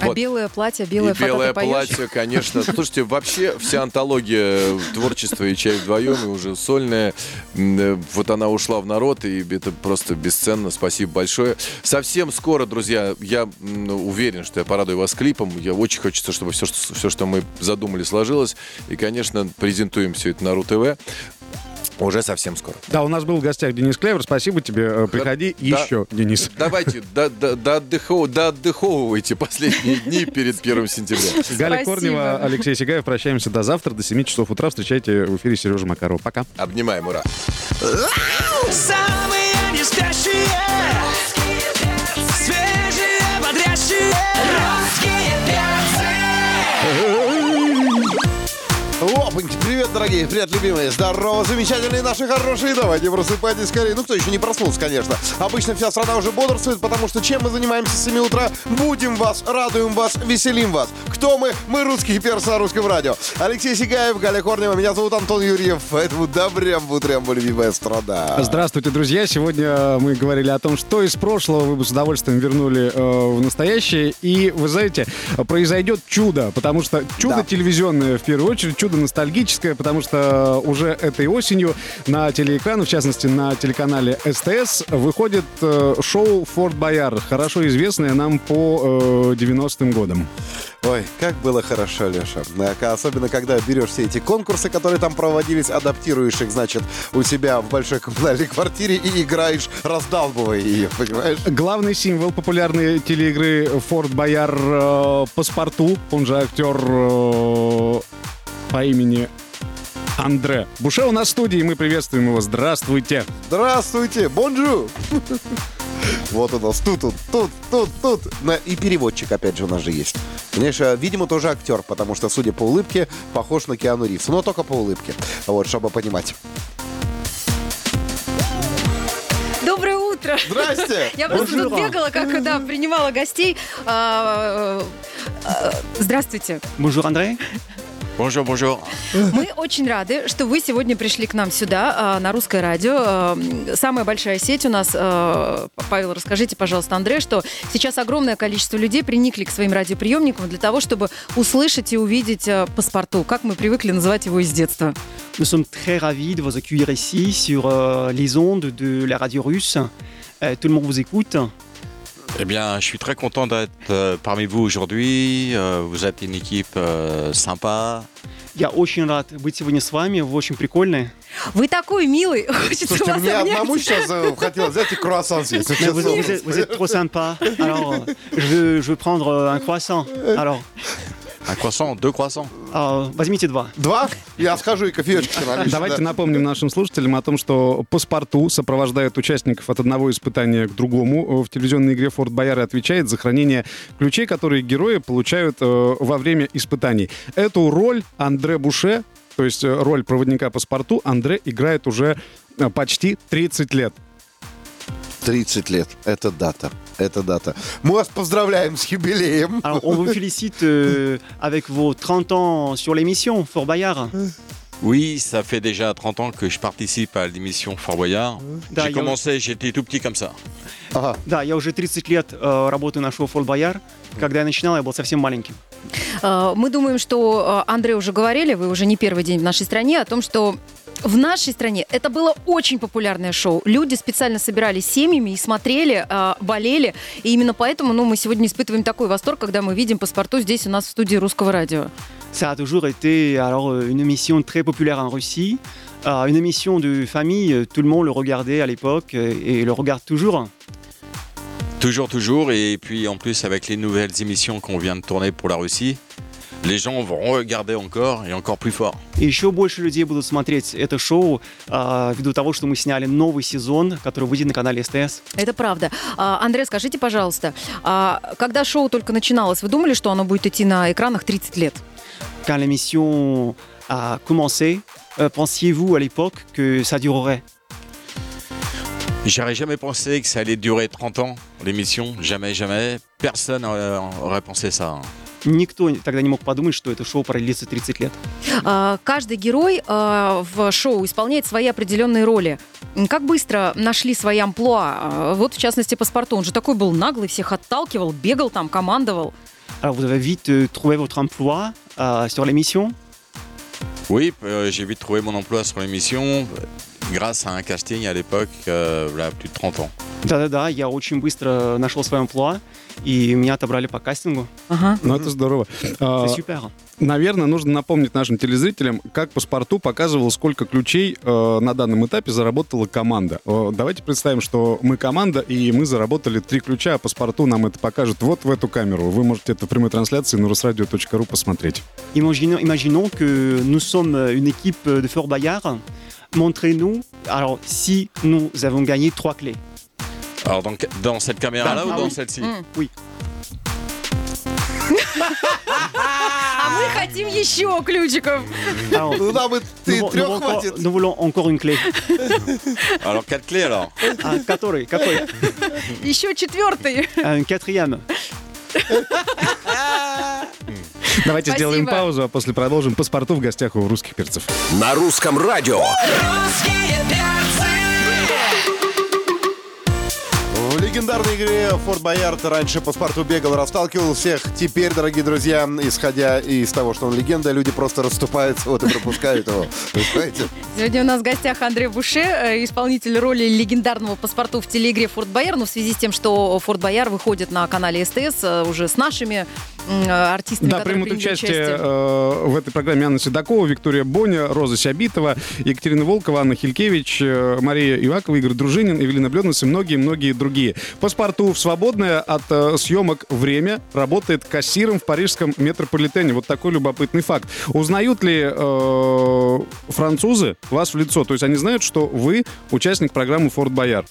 А Вот. белое платье, белое и фото белое ты поешь? платье, конечно. Слушайте, вообще вся антология творчества и чай вдвоем, и уже сольная, э, вот она ушла в народ, и это просто бесценно. Спасибо большое. Совсем скоро, друзья, я уверен, что я порадую вас клипом. Я очень хочется, чтобы все, что, все, что мы задумали, сложилось. И, конечно, презентуем все это на РУ-ТВ уже совсем скоро. Да, у нас был в гостях Денис Клевер. Спасибо тебе. Э, Приходи Да. еще, Денис. Давайте, до, до, до отдыхов- до отдыховывайте последние дни перед первым сентября. Галя. Корнева, Алексей Сигаев. Прощаемся до завтра, до 7 часов утра. Встречайте в эфире Сережа Макарова. Пока. Обнимаем, ура! Самые не спящие Опаньки, привет, дорогие, привет, любимые, здорово, замечательные наши хорошие, давайте просыпайтесь скорее. Ну, кто еще не проснулся, конечно. Обычно вся страна уже бодрствует, потому что чем мы занимаемся с 7 утра? Будем вас, радуем вас, веселим вас. Кто мы? Мы русские перцы на русском радио. Алексей Сигаев, Галя Корнева, меня зовут Антон Юрьев, поэтому добрям бутрям, любимая страна. Здравствуйте, друзья. Сегодня мы говорили о том, что из прошлого вы бы с удовольствием вернули э, в настоящее. И, вы знаете, произойдет чудо, потому что чудо Да. телевизионное, в первую очередь, чудо ностальгическое, потому что уже этой осенью на телеэкраны, в частности, на телеканале СТС, выходит э, шоу «Форт Бояр», хорошо известное нам по э, 90-м годам. Ой, как было хорошо, Леша. А, Особенно, когда берешь все эти конкурсы, которые там проводились, адаптируешь их, значит, у себя в большой коммунальной квартире и играешь, раздалбывая ее, понимаешь? Главный символ популярной телеигры «Форт Бояр» э, Паспорту, он же актер э, по имени Андре Буше у нас в студии, и мы приветствуем его. Здравствуйте. Здравствуйте, бонжу! Вот у нас тут, тут, тут, тут, тут. И переводчик, опять же, у нас же есть. Конечно, видимо, тоже актер, потому что, судя по улыбке, похож на Киану Ривз. Но только по улыбке. Вот, чтобы понимать. Доброе утро! Здрасте! Я просто тут бегала, как, да, принимала гостей. А, э, э, Здравствуйте. Bonjour André. Bonjour, bonjour. Мы очень рады, что вы сегодня пришли к нам сюда, а, на русское радио. А, Самая большая сеть у нас. а, Павел, расскажите, пожалуйста, Андре, что сейчас огромное количество людей приникли к своим радиоприемникам для того, чтобы услышать и увидеть Паспарту, как мы привыкли называть его из детства. Nous sommes très ravis de vous accueillir ici sur euh, les ondes de la radio russe. Euh, tout le monde vous écoute. Eh bien, je suis très content d'être euh, parmi vous aujourd'hui. Euh, vous êtes une équipe euh, sympa. Я очень рад быть сегодня с вами. Вы очень прикольные. Вы такой милый, хочется Слушайте, вас мне обнять. одному сейчас э, хотелось взять и круассан съесть. Mais vous, vous êtes, vous êtes trop sympa. Alors, euh, je, veux, je veux prendre euh, un croissant. Alors, Un croissant, deux croissants. euh, возьмите два. Два? Я схожу и кофеечки налью. Давайте Да. напомним нашим слушателям о том, что паспорту сопровождает участников от одного испытания к другому в телевизионной игре «Форт Бояр» и отвечает за хранение ключей, которые герои получают э, во время испытаний. Эту роль Андре Буше, то есть э, роль проводника паспорту, Андре играет уже э, почти 30 лет. 30 лет. Это дата. Это дата. Мы вас поздравляем с юбилеем. Alors, on vous félicite euh, avec vos 30 ans sur l'émission Fort Bayard. Oui, ça fait déjà 30 ans que je participe à l'émission Fort Boyard. Да, J'ai я- commencé, j'étais tout petit comme ça. Ага. Да, я уже 30 лет э, работаю на шоу Форт Бояр. Когда я начинал, я был совсем маленьким. Э, Мы думаем, что э, Андрей уже говорили, вы уже не первый день в нашей стране, о том, что в нашей стране это было очень популярное шоу. Люди специально собирались семьями и смотрели, э, болели. И именно поэтому ну, мы сегодня испытываем такой восторг, когда мы видим паспорту здесь у нас в студии русского радио. Ça a toujours été alors euh, une émission très populaire en Russie, Euh, une émission de famille. euh, Tout le monde le regardait à l'époque euh, et le regarde toujours. Toujours, toujours. Et puis en plus, avec les nouvelles émissions qu'on vient de tourner pour la Russie, les gens vont regarder encore et encore plus fort. И еще больше людей будут смотреть это шоу э, ввиду того, что мы сняли новый сезон, который выйдет на канале СТС. Это правда. А, Андрей, скажите, пожалуйста, а когда шоу только начиналось, вы думали, что оно будет идти на экранах 30 лет? Quand l'émission a commencé, euh, pensiez-vous à l'époque que ça durerait J'aurais jamais pensé que ça allait durer 30 ans, l'émission. Jamais, jamais. Personne aurait pensé ça. Никто тогда не мог подумать, что это шоу продлится 30 лет. А, Каждый герой а, в шоу исполняет свои определенные роли. Как быстро нашли свои амплуа? А, Вот, в частности, паспорту. Он же такой был наглый, всех отталкивал, бегал там, командовал. Alors vous avez vite euh, trouvé votre emploi euh, sur l'émission Oui, euh, j'ai vite trouvé mon emploi sur l'émission euh, grâce à un casting à l'époque, euh, voilà, plus de 30 ans. Да-да-да, я очень быстро нашел свое амплуа, И меня отобрали по кастингу. Ага. Ну, это здорово. А. Наверное, нужно напомнить нашим телезрителям, как паспорту показывал, сколько ключей э, на данном этапе заработала команда. Э, давайте представим, что мы команда, и мы заработали три ключа, а паспорту нам это покажет вот в эту камеру. Вы можете это в прямой трансляции на rusradio.ru посмотреть. Imaginons, imaginons que nous sommes une équipe de Fort Bayard. Montrez-nous, alors si nous avons gagné trois clés. Alors dans, dans cette caméra-là Ah ou dans oui. celle-ci М. Oui. А мы хотим еще ключиков. Ну нам ты трех voulons encore, хватит. nous voulons encore une clé. Alors quatre clés alors который, какой Еще четвертый. Un quatrième. Давайте Спасибо. сделаем паузу, а после продолжим паспорту в гостях у русских перцев. На русском радио. Русские перцы. В легендарной игре Форт Боярд раньше паспорту бегал, расталкивал всех. Теперь, дорогие друзья, исходя из того, что он легенда, люди просто расступаются, вот и пропускают его. Сегодня у нас в гостях Андрей Буше, э, исполнитель роли легендарного паспорту в телеигре «Форт Бояр». Но в связи с тем, что «Форт Бояр» выходит на канале СТС э, уже с нашими артистами, Да, примут участие э, в этой программе Анна Седокова, Виктория Боня, Роза Сябитова, Екатерина Волкова, Анна Хилькевич, э, Мария Ивакова, Игорь Дружинин, Эвелина Бледнес и многие-многие другие. Паспорту в свободное от э, съемок время работает кассиром в парижском метрополитене. Вот такой любопытный факт. Узнают ли э, французы вас в лицо? То есть они знают, что вы участник программы «Форт Бояр».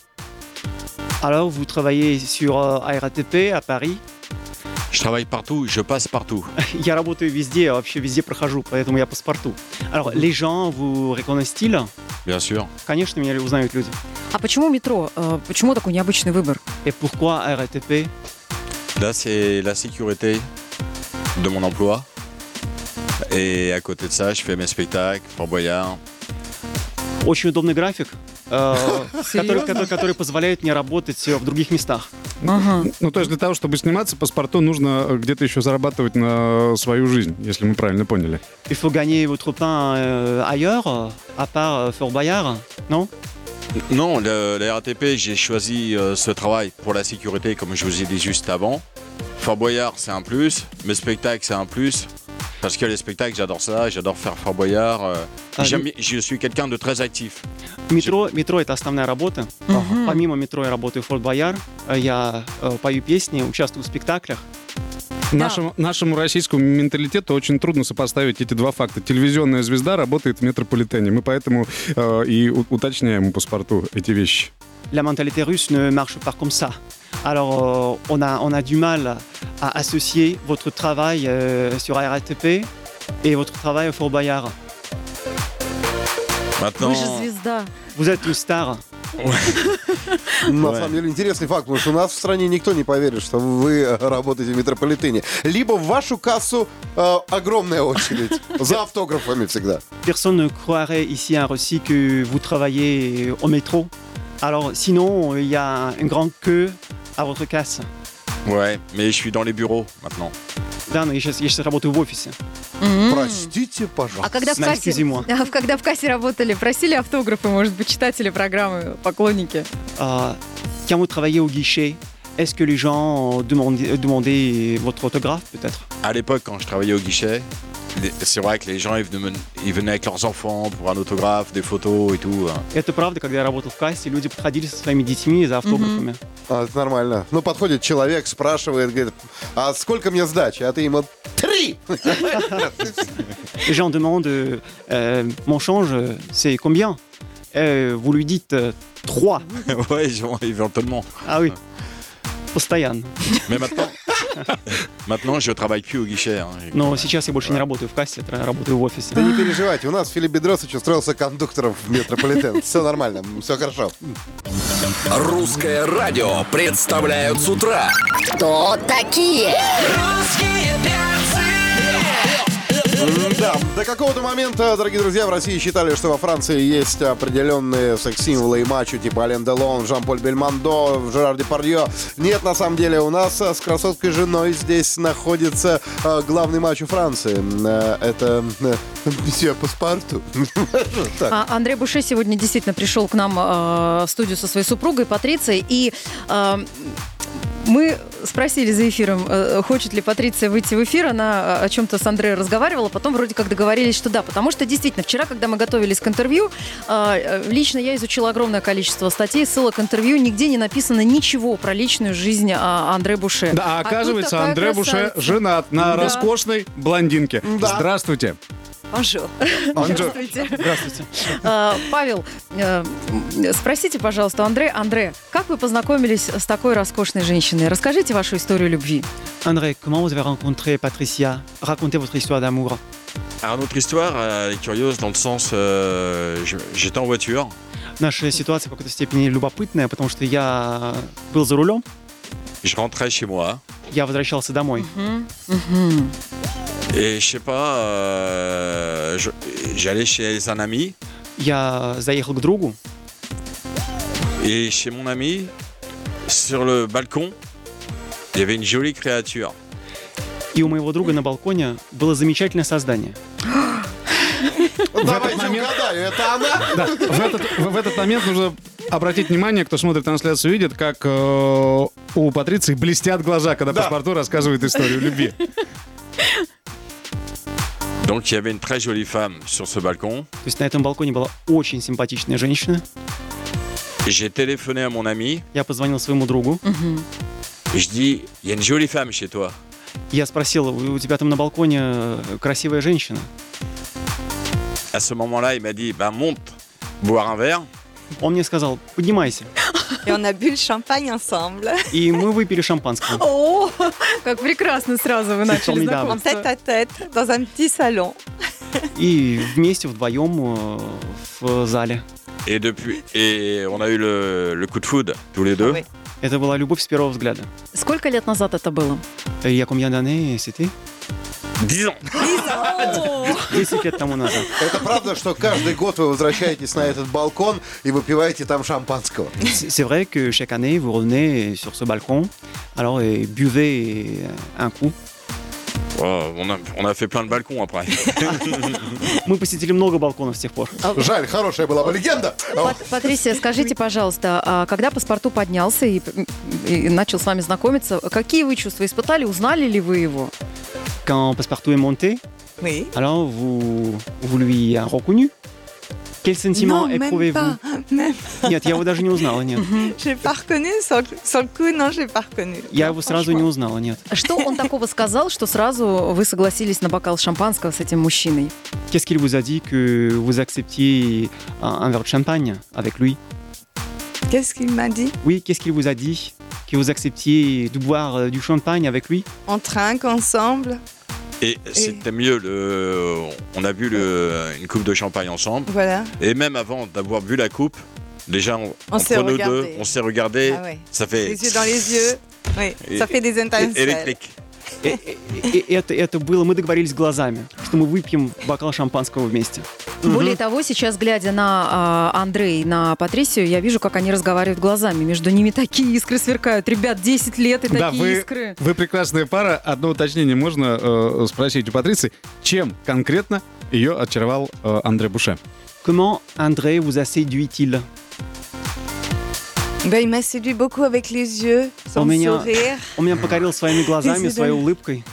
Alors, vous travaillez sur euh, ARATP à Paris. Je travaille partout, je passe partout. Я работаю везде, я вообще везде прохожу, поэтому я паспорту. Alors, les gens vous reconnaissent-ils Bien sûr. Конечно, меня узнают люди. А почему метро? Э, Почему такой необычный выбор? Et pourquoi RATP Là, c'est la sécurité de mon emploi. Et à côté de ça, je fais mes spectacles, Fort Boyard. Очень удобный график, э, который, который, позволяет мне работать э, в других местах. Ага. Ну, то есть для того, чтобы сниматься паспорту, нужно э, где-то еще зарабатывать на свою жизнь, если мы правильно поняли. Il faut gagner votre pain ailleurs, à part Fort Boyard, non Non, le, la RATP, j'ai choisi euh, ce travail pour la sécurité, comme je vous ai dit juste avant. Fort Boyard, c'est un plus. Mes spectacles, c'est un plus. Parce que les spectacles, j'adore ça. J'adore faire Fort Boyard. euh, Ah, j'aime bien- je suis quelqu'un de très actif. Метро, метро это основная работа. Помимо метро я работаю в Форт Бояр, э, я э, пою песни, участвую в спектаклях. Нашему, нашему российскому менталитету очень трудно сопоставить эти два факта. Телевизионная звезда работает в метрополитене. Мы поэтому э, и уточняем у паспорту эти вещи. La mentalité russe ne marche pas comme ça. Alors, euh, on, a, on a du mal à associer votre travail euh, sur RATP et votre travail au Fort Boyard. Maintenant, Вы же звезда. Vous êtes une star. На Ouais. самом деле интересный факт, потому что у нас в стране никто не поверит, что вы э, работаете в метрополитене. Либо в вашу кассу э, огромная очередь за автографами всегда. Personne ne croirait ici à Russie que vous travaillez au métro. Alors sinon, il y a une grande queue à votre casse. Ouais, mais je suis dans les bureaux maintenant. Да, но я сейчас, я сейчас работаю в офисе. Простите, А пожалуйста. когда в кассе, Excusez-moi. а когда в кассе работали, просили автографы, может быть, читатели программы, поклонники? Euh, quand vous travaillez au guichet, est-ce que les gens demandaient, demandaient votre autographe peut-être À l'époque, quand je travaillais au guichet, les- c'est vrai que les gens ils venaient, ils venaient avec leurs enfants pour un autographe, des photos et tout. hein. Это правда, когда я работал в кассе, люди подходили со своими детьми за автографами. А, это нормально. Ну, подходит человек, спрашивает, говорит, а сколько мне сдачи? А ты ему, три! Les gens demandent euh, euh, mon change, c'est combien Euh, Vous lui dites 3. ouais, ils vont éventuellement. Ah oui, постоянно. Mais maintenant, maintenant, je travaille plus au guichet. Но сейчас я больше не работаю в кассе, я работаю в офисе. Да не переживайте, у нас Филипп Бедросович устроился кондуктором в метрополитен. Все нормально, все хорошо. Русское радио представляют с утра. Кто такие? Русские перцы! Да, до какого-то момента, дорогие друзья, в России считали, что во Франции есть определенные секс-символы и мачо, типа Ален Делон, Жан-Поль Бельмондо, Жерар Депардье. Нет, на самом деле, у нас э, с красоткой женой здесь находится э, главный мачо Франции. Э, Это месье Паспарту. А Андрей Буше сегодня действительно пришел к нам в студию со своей супругой Патрицией, и мы спросили за эфиром, э, хочет ли Патриция выйти в эфир. Она э, о чем-то с Андреем разговаривала, потом вроде как договорились, что да. Потому что действительно, вчера, когда мы готовились к интервью, э, лично я изучила огромное количество статей, ссылок к интервью. Нигде не написано ничего про личную жизнь э, Андрея Буше. Да, а оказывается, Андре Буше красавица. женат на Да. роскошной блондинке. Да. Здравствуйте. Анджо. Здравствуйте. Здравствуйте. Э, Павел, э, спросите, пожалуйста, у Андре, Андре, как вы познакомились с такой роскошной женщиной? Расскажите вашу историю любви. André, comment vous avez rencontré Patricia Racontez votre histoire d'amour. Alors, notre histoire elle est curieuse dans le sens, euh, j'étais en voiture Наша ситуация в какой-то степени любопытная, потому что я был за рулем, je rentrais chez moi я возвращался домой. Et je sais pas, euh, je- j'allais chez un ami Я заехал к другу, et chez mon ami, sur le balcon, il y avait une jolie créature. и у моего друга на балконе было замечательное создание. Давайте момент- угадаю, это она? Да, в этот, в в этот момент нужно обратить внимание, кто смотрит трансляцию, видит, как э, у Патриции блестят глаза, когда Да. паспорту рассказывает историю любви. Donc il y avait une très jolie femme sur ce balcon. То есть на этом балконе была очень симпатичная женщина. J'ai téléphoné à mon ami Я позвонил своему другу. je dis, il y a une jolie femme chez toi. Я спросил, у у тебя там на балконе э, красивая женщина? À ce moment-là, il m'a dit, bah monte boire un verre. Он мне сказал, поднимайся. A bu le champagne ensemble, И мы выпили шампанского. О, как прекрасно сразу вы начали знакомство. tête, dans un petit salon. И вместе вдвоем э, в зале. Et depuis, et on a eu le, le coup de foudre tous les deux. Это была любовь с первого взгляда. Сколько лет назад это было? Il y a combien d'années c'était 10 ans. 10 лет тому назад. Это правда, что каждый год вы возвращаетесь на этот балкон и выпиваете там шампанского? C'est c'est vrai que chaque année, vous revenez sur ce balcon, alors et buvez un coup. Oh, on, a, on a fait plein de balcons après. Мы посетили много балконов с тех пор. Жаль, хорошая была бы легенда. Пат- Патрисия, скажите, пожалуйста, а когда паспорту поднялся и, и начал с вами знакомиться, какие вы чувства испытали? Узнали ли вы его? Quand Passepartout est monté, Oui. alors vous, vous lui reconnu Quel sentiment non, même éprouvez-vous pas. Même, Нет, я его даже не узнала, нет. je l'ai pas reconnu. Sur, le- sur le coup, non, je l'ai pas reconnu. Я Non, его сразу не franchement. узнала, нет. Что он такого сказал, что сразу вы согласились на бокал шампанского с этим мужчиной? Qu'est-ce qu'il vous a dit que vous acceptiez un, un verre de champagne avec lui Qu'est-ce qu'il m'a dit Oui, qu'est-ce qu'il vous a dit Que vous acceptiez de boire euh, du champagne avec lui On trinque ensemble. Et c'était mieux, le, on a bu le, une coupe de champagne ensemble. Voilà. Et même avant d'avoir bu la coupe, Déjà, on- On s'est entre nous regardé. deux, on s'est regardé. Ah ouais. Ça fait Les yeux dans les yeux. Oui, Et- ça fait des étincelles. électrique. И, и- и это, это было, мы договорились глазами, что мы выпьем бокал шампанского вместе. Более того, сейчас, глядя на а, Андрея и на Патрисию, я вижу, как они разговаривают глазами. Между ними такие искры сверкают. Ребят, 10 лет и Да, такие вы, искры. вы прекрасная пара. Одно уточнение можно э, спросить у Патриции. Чем конкретно ее очаровал э, Андре Буше? Comment André vous a séduit-il Ben, il m'a séduit beaucoup avec les yeux, son меня- sourire. Он меня покорил своими глазами, своей улыбкой.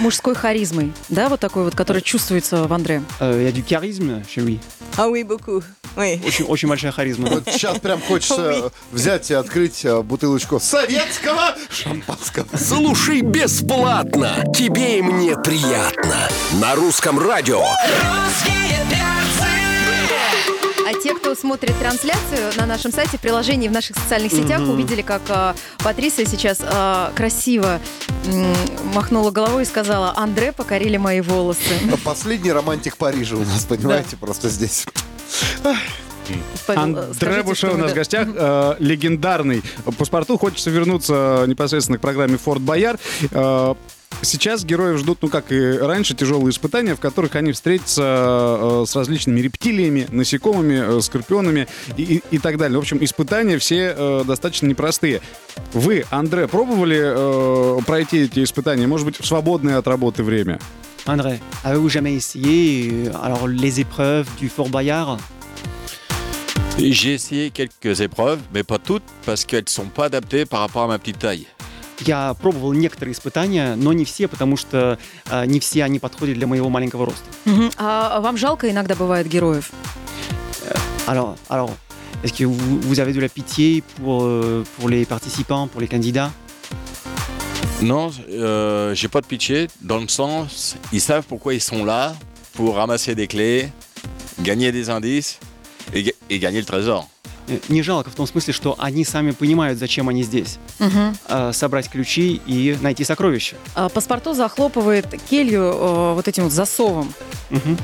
Мужской харизмой, да, вот такой вот, который чувствуется в Андре. Euh, Il y a du charisme chez lui. Ah oui, beaucoup. Oui. Очень, очень большая харизма. Вот сейчас прям хочется взять и открыть э, бутылочку советского шампанского. Слушай бесплатно. Тебе и мне приятно. На русском радио. А те, кто смотрит трансляцию на нашем сайте, в приложении, в наших социальных сетях, увидели, как а, Патрисия сейчас а, красиво м, махнула головой и сказала, Андре покорили мои волосы. Последний романтик Парижа у нас, понимаете, просто здесь. Андре Буше у нас в гостях, э, легендарный. По паспорту хочется вернуться непосредственно к программе «Форт Бояр». Э, Сейчас героев ждут, ну как и раньше, тяжелые испытания, в которых они встретятся э, с различными рептилиями, насекомыми, э, скорпионами и, и- и так далее. В общем, испытания все э, достаточно непростые. Вы, Андре, пробовали э, пройти эти испытания, может быть, в свободное от работы время? André, avez-vous jamais essayé euh, alors les épreuves du Fort Boyard J'ai essayé quelques épreuves, mais pas toutes, parce qu'elles ne sont pas adaptées par rapport à ma petite taille. Я пробовал некоторые испытания, но не все, потому что э, не все они подходят для моего маленького роста. Мгм. А вам жалко иногда бывает героев? Alors, alors est-ce que vous, vous avez de la pitié pour, euh, pour les participants, pour les candidats Non, euh, j'ai pas de pitié, dans le sens, ils savent pourquoi ils sont là, pour ramasser des clés, gagner des indices et, ga- et gagner le trésor. Э, Не жалко в том смысле, что они сами понимают, зачем они здесь. Э, Собрать ключи и найти сокровища. А, Паспорту захлопывает келью э, вот этим вот засовом. Мгм.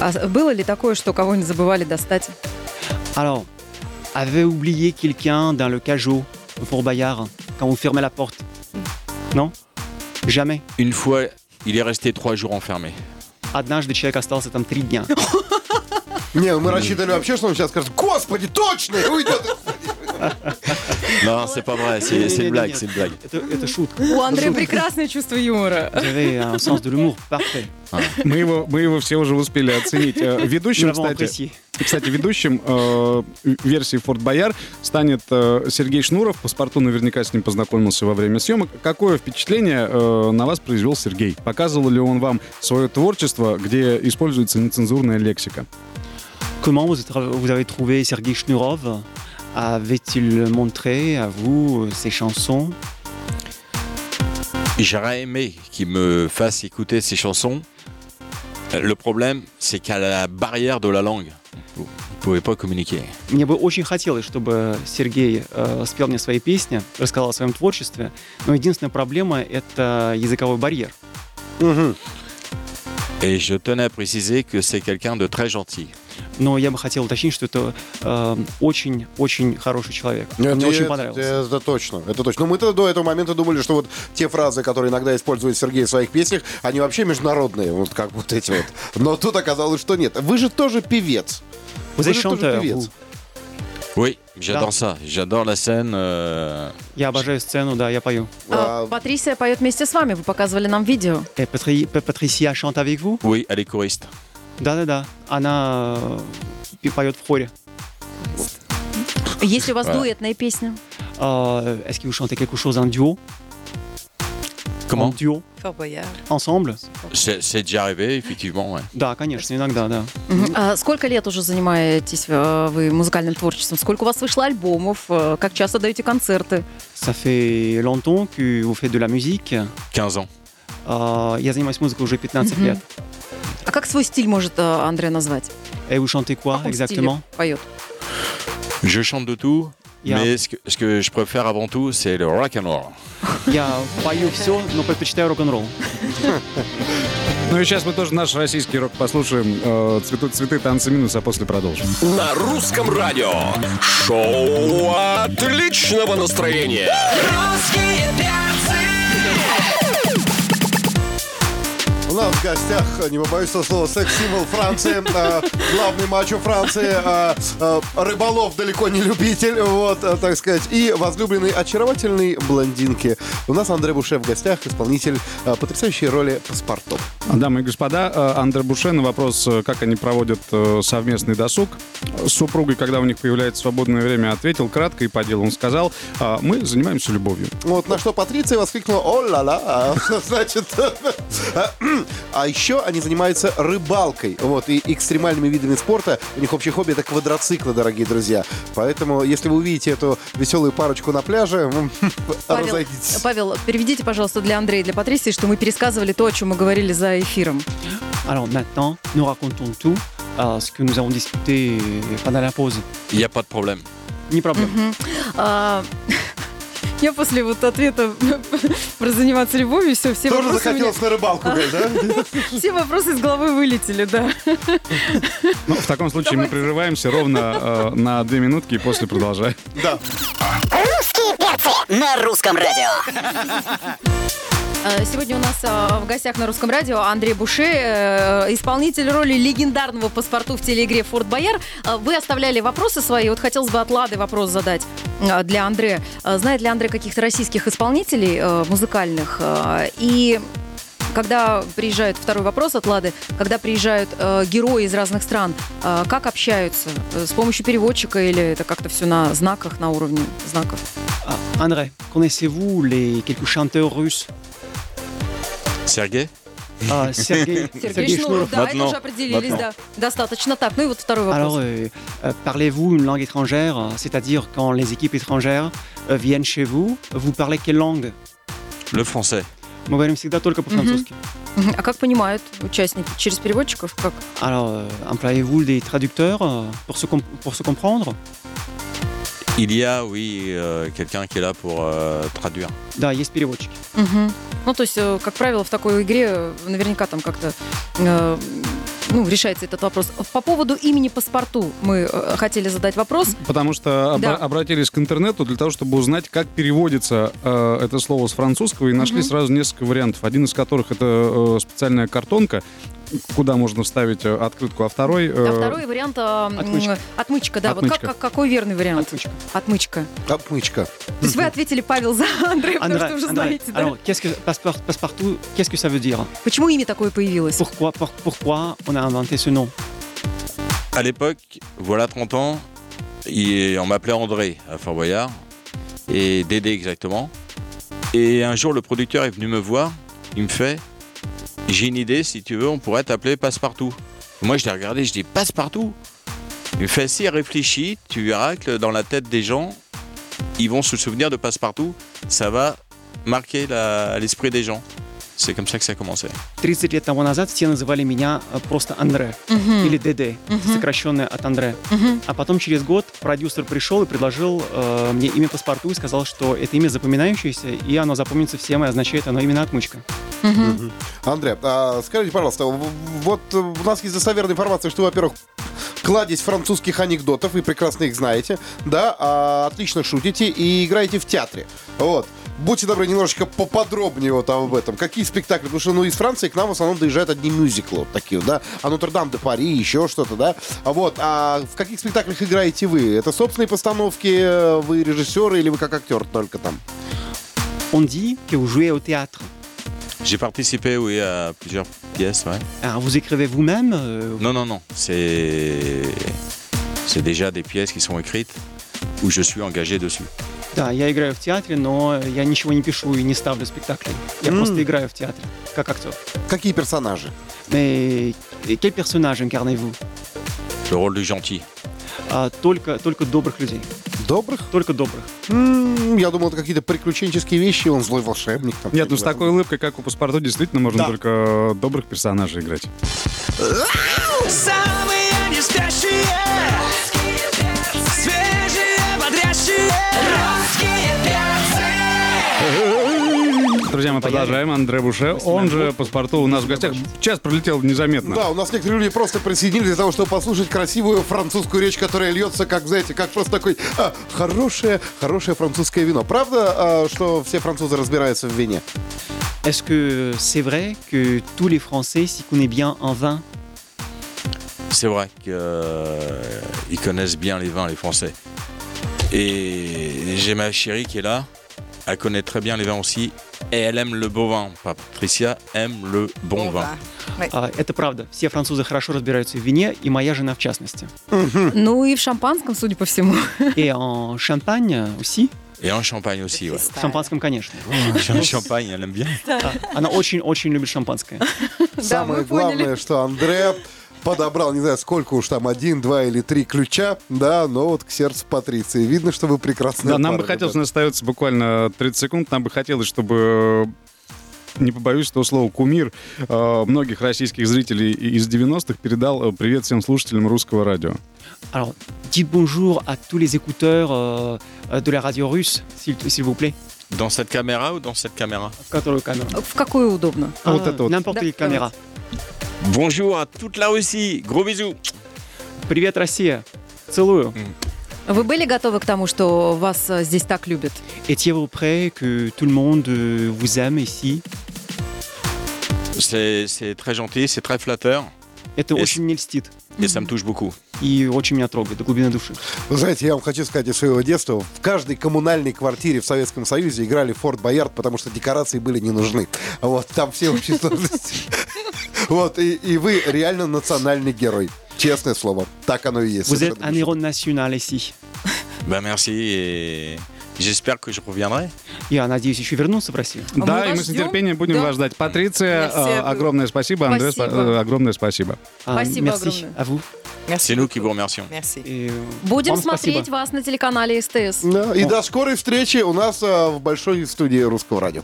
А было ли такое, что кого-нибудь забывали достать? Alors, avez oublié quelqu'un dans le cajot au Fort Bayard quand vous fermez la porte Non Jamais. Une fois, il est resté trois jours enfermé. Однажды человек остался там три дня. Не, мы рассчитывали вообще, что он сейчас скажет, господи, точно, и уйдет. Non, c'est pas vrai, c'est c'est une blague, c'est une blague. Это, шутка. У Андрея прекрасное чувство юмора. Un sens de l'humour parfait. Мы его, мы его все уже успели оценить. Э, Ведущим, кстати. Кстати, ведущим э, версии Форт Бояр станет э, Сергей Шнуров. Паспорту наверняка с ним познакомился во время съемок. Какое впечатление э, на вас произвел Сергей? Показывал ли он вам свое творчество, где используется нецензурная лексика? Comment vous, êtes- vous avez trouvé Sergei Shnurov Avait-il montré à vous euh, ses chansons J'aurais aimé qu'il me fasse écouter ses chansons. Euh, Le problème, c'est qu'à la barrière de la langue, vous ne pouvez pas communiquer. Мне бы очень хотелось, чтобы Сергей э, спел мне свои песни, рассказал о своем творчестве, но единственная проблема — это языковой барьер. Et je tenais à préciser que c'est quelqu'un de très gentil. Но я бы хотел уточнить, что это э, очень-очень хороший человек. Мне очень это, понравилось. Это точно, это точно. Ну, мы-то до этого момента думали, что вот те фразы, которые иногда использует Сергей в своих песнях, они вообще международные, вот как вот эти вот. Но тут оказалось, что нет. Вы же тоже певец. Vous Вы êtes же тоже chanteur, певец. vous. Oui, j'adore ça. J'adore la scène. euh, Я обожаю сцену, да, я пою. А, А, Патрисия поет вместе с вами, вы показывали нам видео. Et Patri- P- Patricia chante avec vous Oui, elle est choriste. Да-да-да. Она э, и поет в хоре. Есть ли у вас Да. дуэтная песня? Euh, Est-ce que vous chantez quelque chose en duo En Comment duo Fort Boyard. Ensemble C'est c'est déjà arrivé, effectivement. ouais. Да, конечно, иногда, да. Мгм. А сколько лет уже занимаетесь э, вы музыкальным творчеством? Сколько у вас вышло альбомов? Э, Как часто даете концерты? Ça fait longtemps que vous faites de la musique. 15 ans. Euh, я занимаюсь музыкой уже 15 Мгм. лет. А как свой стиль может э, Андре назвать? Et vous chantez В quoi каком exactement стиле поет? Je chante de tout, Yeah. mais ce que, ce que je préfère avant tout, c'est le rock and roll. Я пою все, но предпочитаю рок-н-ролл. Ну и сейчас мы тоже наш российский рок послушаем. Э, Цветут цветы, танцы минус, а после продолжим. На русском радио. Шоу отличного настроения. Русские У нас в гостях, не побоюсь этого слова, секс-символ Франции, э, главный мачо Франции, э, э, рыболов далеко не любитель, вот, так сказать, и возлюбленный очаровательной блондинки. У нас Андрей Буше в гостях, исполнитель потрясающей роли паспорту. Дамы и господа, Андре Буше на вопрос, как они проводят совместный досуг с супругой, когда у них появляется свободное время, ответил кратко и по делу. Он сказал, «А, мы занимаемся любовью. Вот на что Патриция воскликнула «О-ла-ла!» Значит, а еще они занимаются рыбалкой, вот, и экстремальными видами спорта. У них общее хобби — это квадроциклы, дорогие друзья. Поэтому, если вы увидите эту веселую парочку на пляже, Павел, разойдитесь. Павел, переведите, пожалуйста, для Андрея и для Патрисии, что мы пересказывали то, о чем мы говорили за эфиром. Alors maintenant, nous racontons tout euh, ce que nous avons discuté pendant la pause. Il n'y a pas de problème. Ni problème. А, Я после вот ответа про заниматься любовью, все, все Тоже вопросы, меня- захотелось на рыбалку, говоришь, да? все вопросы из головы вылетели, да. Ну, в таком случае мы прерываемся ровно э, на две минутки и после продолжаем. Да. Русские перцы на русском радио. Э, Сегодня у нас э, в гостях на русском радио Андрей Буше, э, исполнитель роли легендарного паспорту в телеигре «Форт Бояр». Вы оставляли вопросы свои. Вот хотелось бы от Лады вопрос задать для Андрея. Знает ли Андрей каких-то российских исполнителей музыкальных? И когда приезжают, второй вопрос от Лады, когда приезжают э, герои из разных стран, э, как общаются? С помощью переводчика или это как-то все на знаках, на уровне знаков? Ah, André, connaissez-vous les quelques chanteurs russes Sergei Ah, Sergei, Сергей Шнуров, да, это Maintenant. уже определились, Maintenant. да. Достаточно. Так, ну и вот второй вопрос. Alors, euh, euh, parlez-vous une langue étrangère euh, C'est-à-dire quand les équipes étrangères euh, viennent chez vous, vous parlez quelle langue Le français. Мы говорим всегда только по-французски. Мгм. А как понимают участники? Через переводчиков? Как? Alors, euh, employez-vous des traducteurs euh, pour, se com- pour se comprendre Il y a, oui, euh, quelqu'un qui est là pour euh, traduire. Да, есть переводчики. Мгм. Ну, то есть, э, как правило, в такой игре э, наверняка там как-то э, ну, решается этот вопрос. По поводу имени паспорту мы э, хотели задать вопрос. Потому что обра- Да. обратились к интернету для того, чтобы узнать, как переводится э, это слово с французского, и нашли Мгм. сразу несколько вариантов. Один из которых это э, специальная картонка, куда можно вставить э, открытку, а второй... э, А второй вариант э, Отмычка. отмычка, да. Вот Отмычка. как, как- какой верный вариант? Отмычка. Отмычка. Отмычка. То есть вы ответили, Павел, за Андрея, потому что уже André, знаете, да? alors, qu'est-ce que passeport, passepartout, qu'est-ce que ça veut dire Почему имя такое появилось? pourquoi, pour- pourquoi on a inventé ce nom À l'époque, voilà 30 ans, on m'appelait André à Fort Boyard, et Dédé exactement. Et un jour, le producteur est venu me voir, il me fait J'ai une idée, si tu veux, on pourrait t'appeler Passepartout. Moi, je l'ai regardé, je dis Passepartout? Il me fait Si, réfléchis, tu verras que dans la tête des gens, ils vont se souvenir de Passepartout, ça va marquer l'esprit des gens. C'est comme ça que ça a commencé. 30 лет тому назад все называли меня э, просто Андре Мгм. или ДД, Мгм. сокращенное от Андре. Мгм. А потом через год продюсер пришел и предложил э, мне имя паспорту и сказал, что это имя запоминающееся, и оно запомнится всем, и означает оно именно отмычка. Мгм. Андрей, а скажите, пожалуйста, вот э, у нас есть достоверная информация, что, во-первых, кладезь французских анекдотов, вы прекрасно их знаете, да, а, отлично шутите и играете в театре. Вот. Будьте добры, немножечко поподробнее вот об этом. Какие спектакли? Потому что, ну, из Франции к нам в основном доезжают одни мюзиклы вот такие, да, а Нотр-Дам де Пари, еще что-то, да. А вот, а в каких спектаклях играете вы? Это собственные постановки, э, вы режиссеры или вы как актер только там? On dit que vous jouez au théâtre. J'ai participé, oui, à plusieurs pièces, ouais. Alors, vous écrivez vous-même euh, Non, non, non. C'est c'est déjà des pièces qui sont écrites où je suis engagé dessus. Да, я играю в театре, но я ничего не пишу и не ставлю спектаклей. Я М. просто играю в театре, как актер. Какие персонажи? Mais et quel personnage incarnez-vous Le rôle du gentil. А, только, только добрых людей. Добрых? Только добрых. М, Я думал, это какие-то приключенческие вещи, он злой волшебник. Там, Нет, ну с такой улыбкой, как у паспорту, действительно можно Да. только э, добрых персонажей играть. Друзья, мы продолжаем. Андре Буше, он же паспорту у нас в гостях. Час пролетел незаметно. Да, у нас некоторые люди просто присоединились для того, чтобы послушать красивую французскую речь, которая льется, как, знаете, как просто такой а, хорошее, хорошее французское вино. Правда, а, что все французы разбираются в вине? Est-ce que c'est vrai que tous les Français s'y connaissent bien en vin C'est vrai qu'ils connaissent bien les vins, les Français. Et j'ai ma chérie qui est là. Elle connaît très bien les vins aussi. Et elle aime le beau vin. Patricia aime le bon vin. А, Это правда. Все французы хорошо разбираются в вине, и моя жена в частности. Ну и в шампанском, судя по всему. Et en champagne aussi. Et en champagne aussi, ouais. В шампанском, конечно. En champagne, elle aime bien. А, Она очень-очень любит шампанское. Самое главное, что Андре подобрал, не знаю, сколько уж там, один, два или три ключа, да, но вот к сердцу Патриции. Видно, что вы прекрасная Да, нам бы хотелось, у нас остается буквально 30 секунд, нам бы хотелось, чтобы не побоюсь этого слова, кумир э, многих российских зрителей из 90-х передал э, привет всем слушателям русского радио. Alors, dites bonjour à tous les écouteurs euh, de la radio russe, s'il vous plaît. Dans cette caméra ou dans cette caméra В которую камеру? В какую удобно? А вот это вот. N'importe Да, quelle caméra. Bonjour à toute la Russie. Gros bisous. Привет, Россия. Целую. Вы были готовы к тому, что вас э, здесь так любят? Étiez-vous prêt que tout le monde euh, vous aime ici C'est c'est très gentil, c'est très flatteur. Это очень мне льстит ça me touche beaucoup. и очень меня трогает до глубины души. Вы знаете, я вам хочу сказать из своего детства. В каждой коммунальной квартире в Советском Союзе играли Форт Боярд, потому что декорации были не нужны. Вот, там все общие сложности. Вот, и, и вы реально национальный герой. Честное слово. Так оно и есть. Vous êtes un héros national ici. Ben merci et j'espère que je reviendrai. Я надеюсь еще вернуться в Россию. А мы да, и вас мы с нетерпением будем Да. вас ждать. Патриция, Merci э, огромное спасибо. Андре, Спасибо. спа- огромное спасибо. А, Спасибо merci огромное. vous. C'est nous qui vous remercions. Merci. Et, euh, Будем вам смотреть спасибо. вас на телеканале СТС. Да, и до скорой встречи у нас а, в большой студии Русского радио.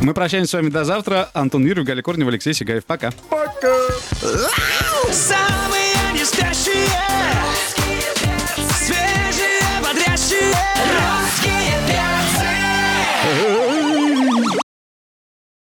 Мы прощаемся с вами до завтра. Антон Юрьев, Галя Корнева, Алексей Сигаев. Пока. Самый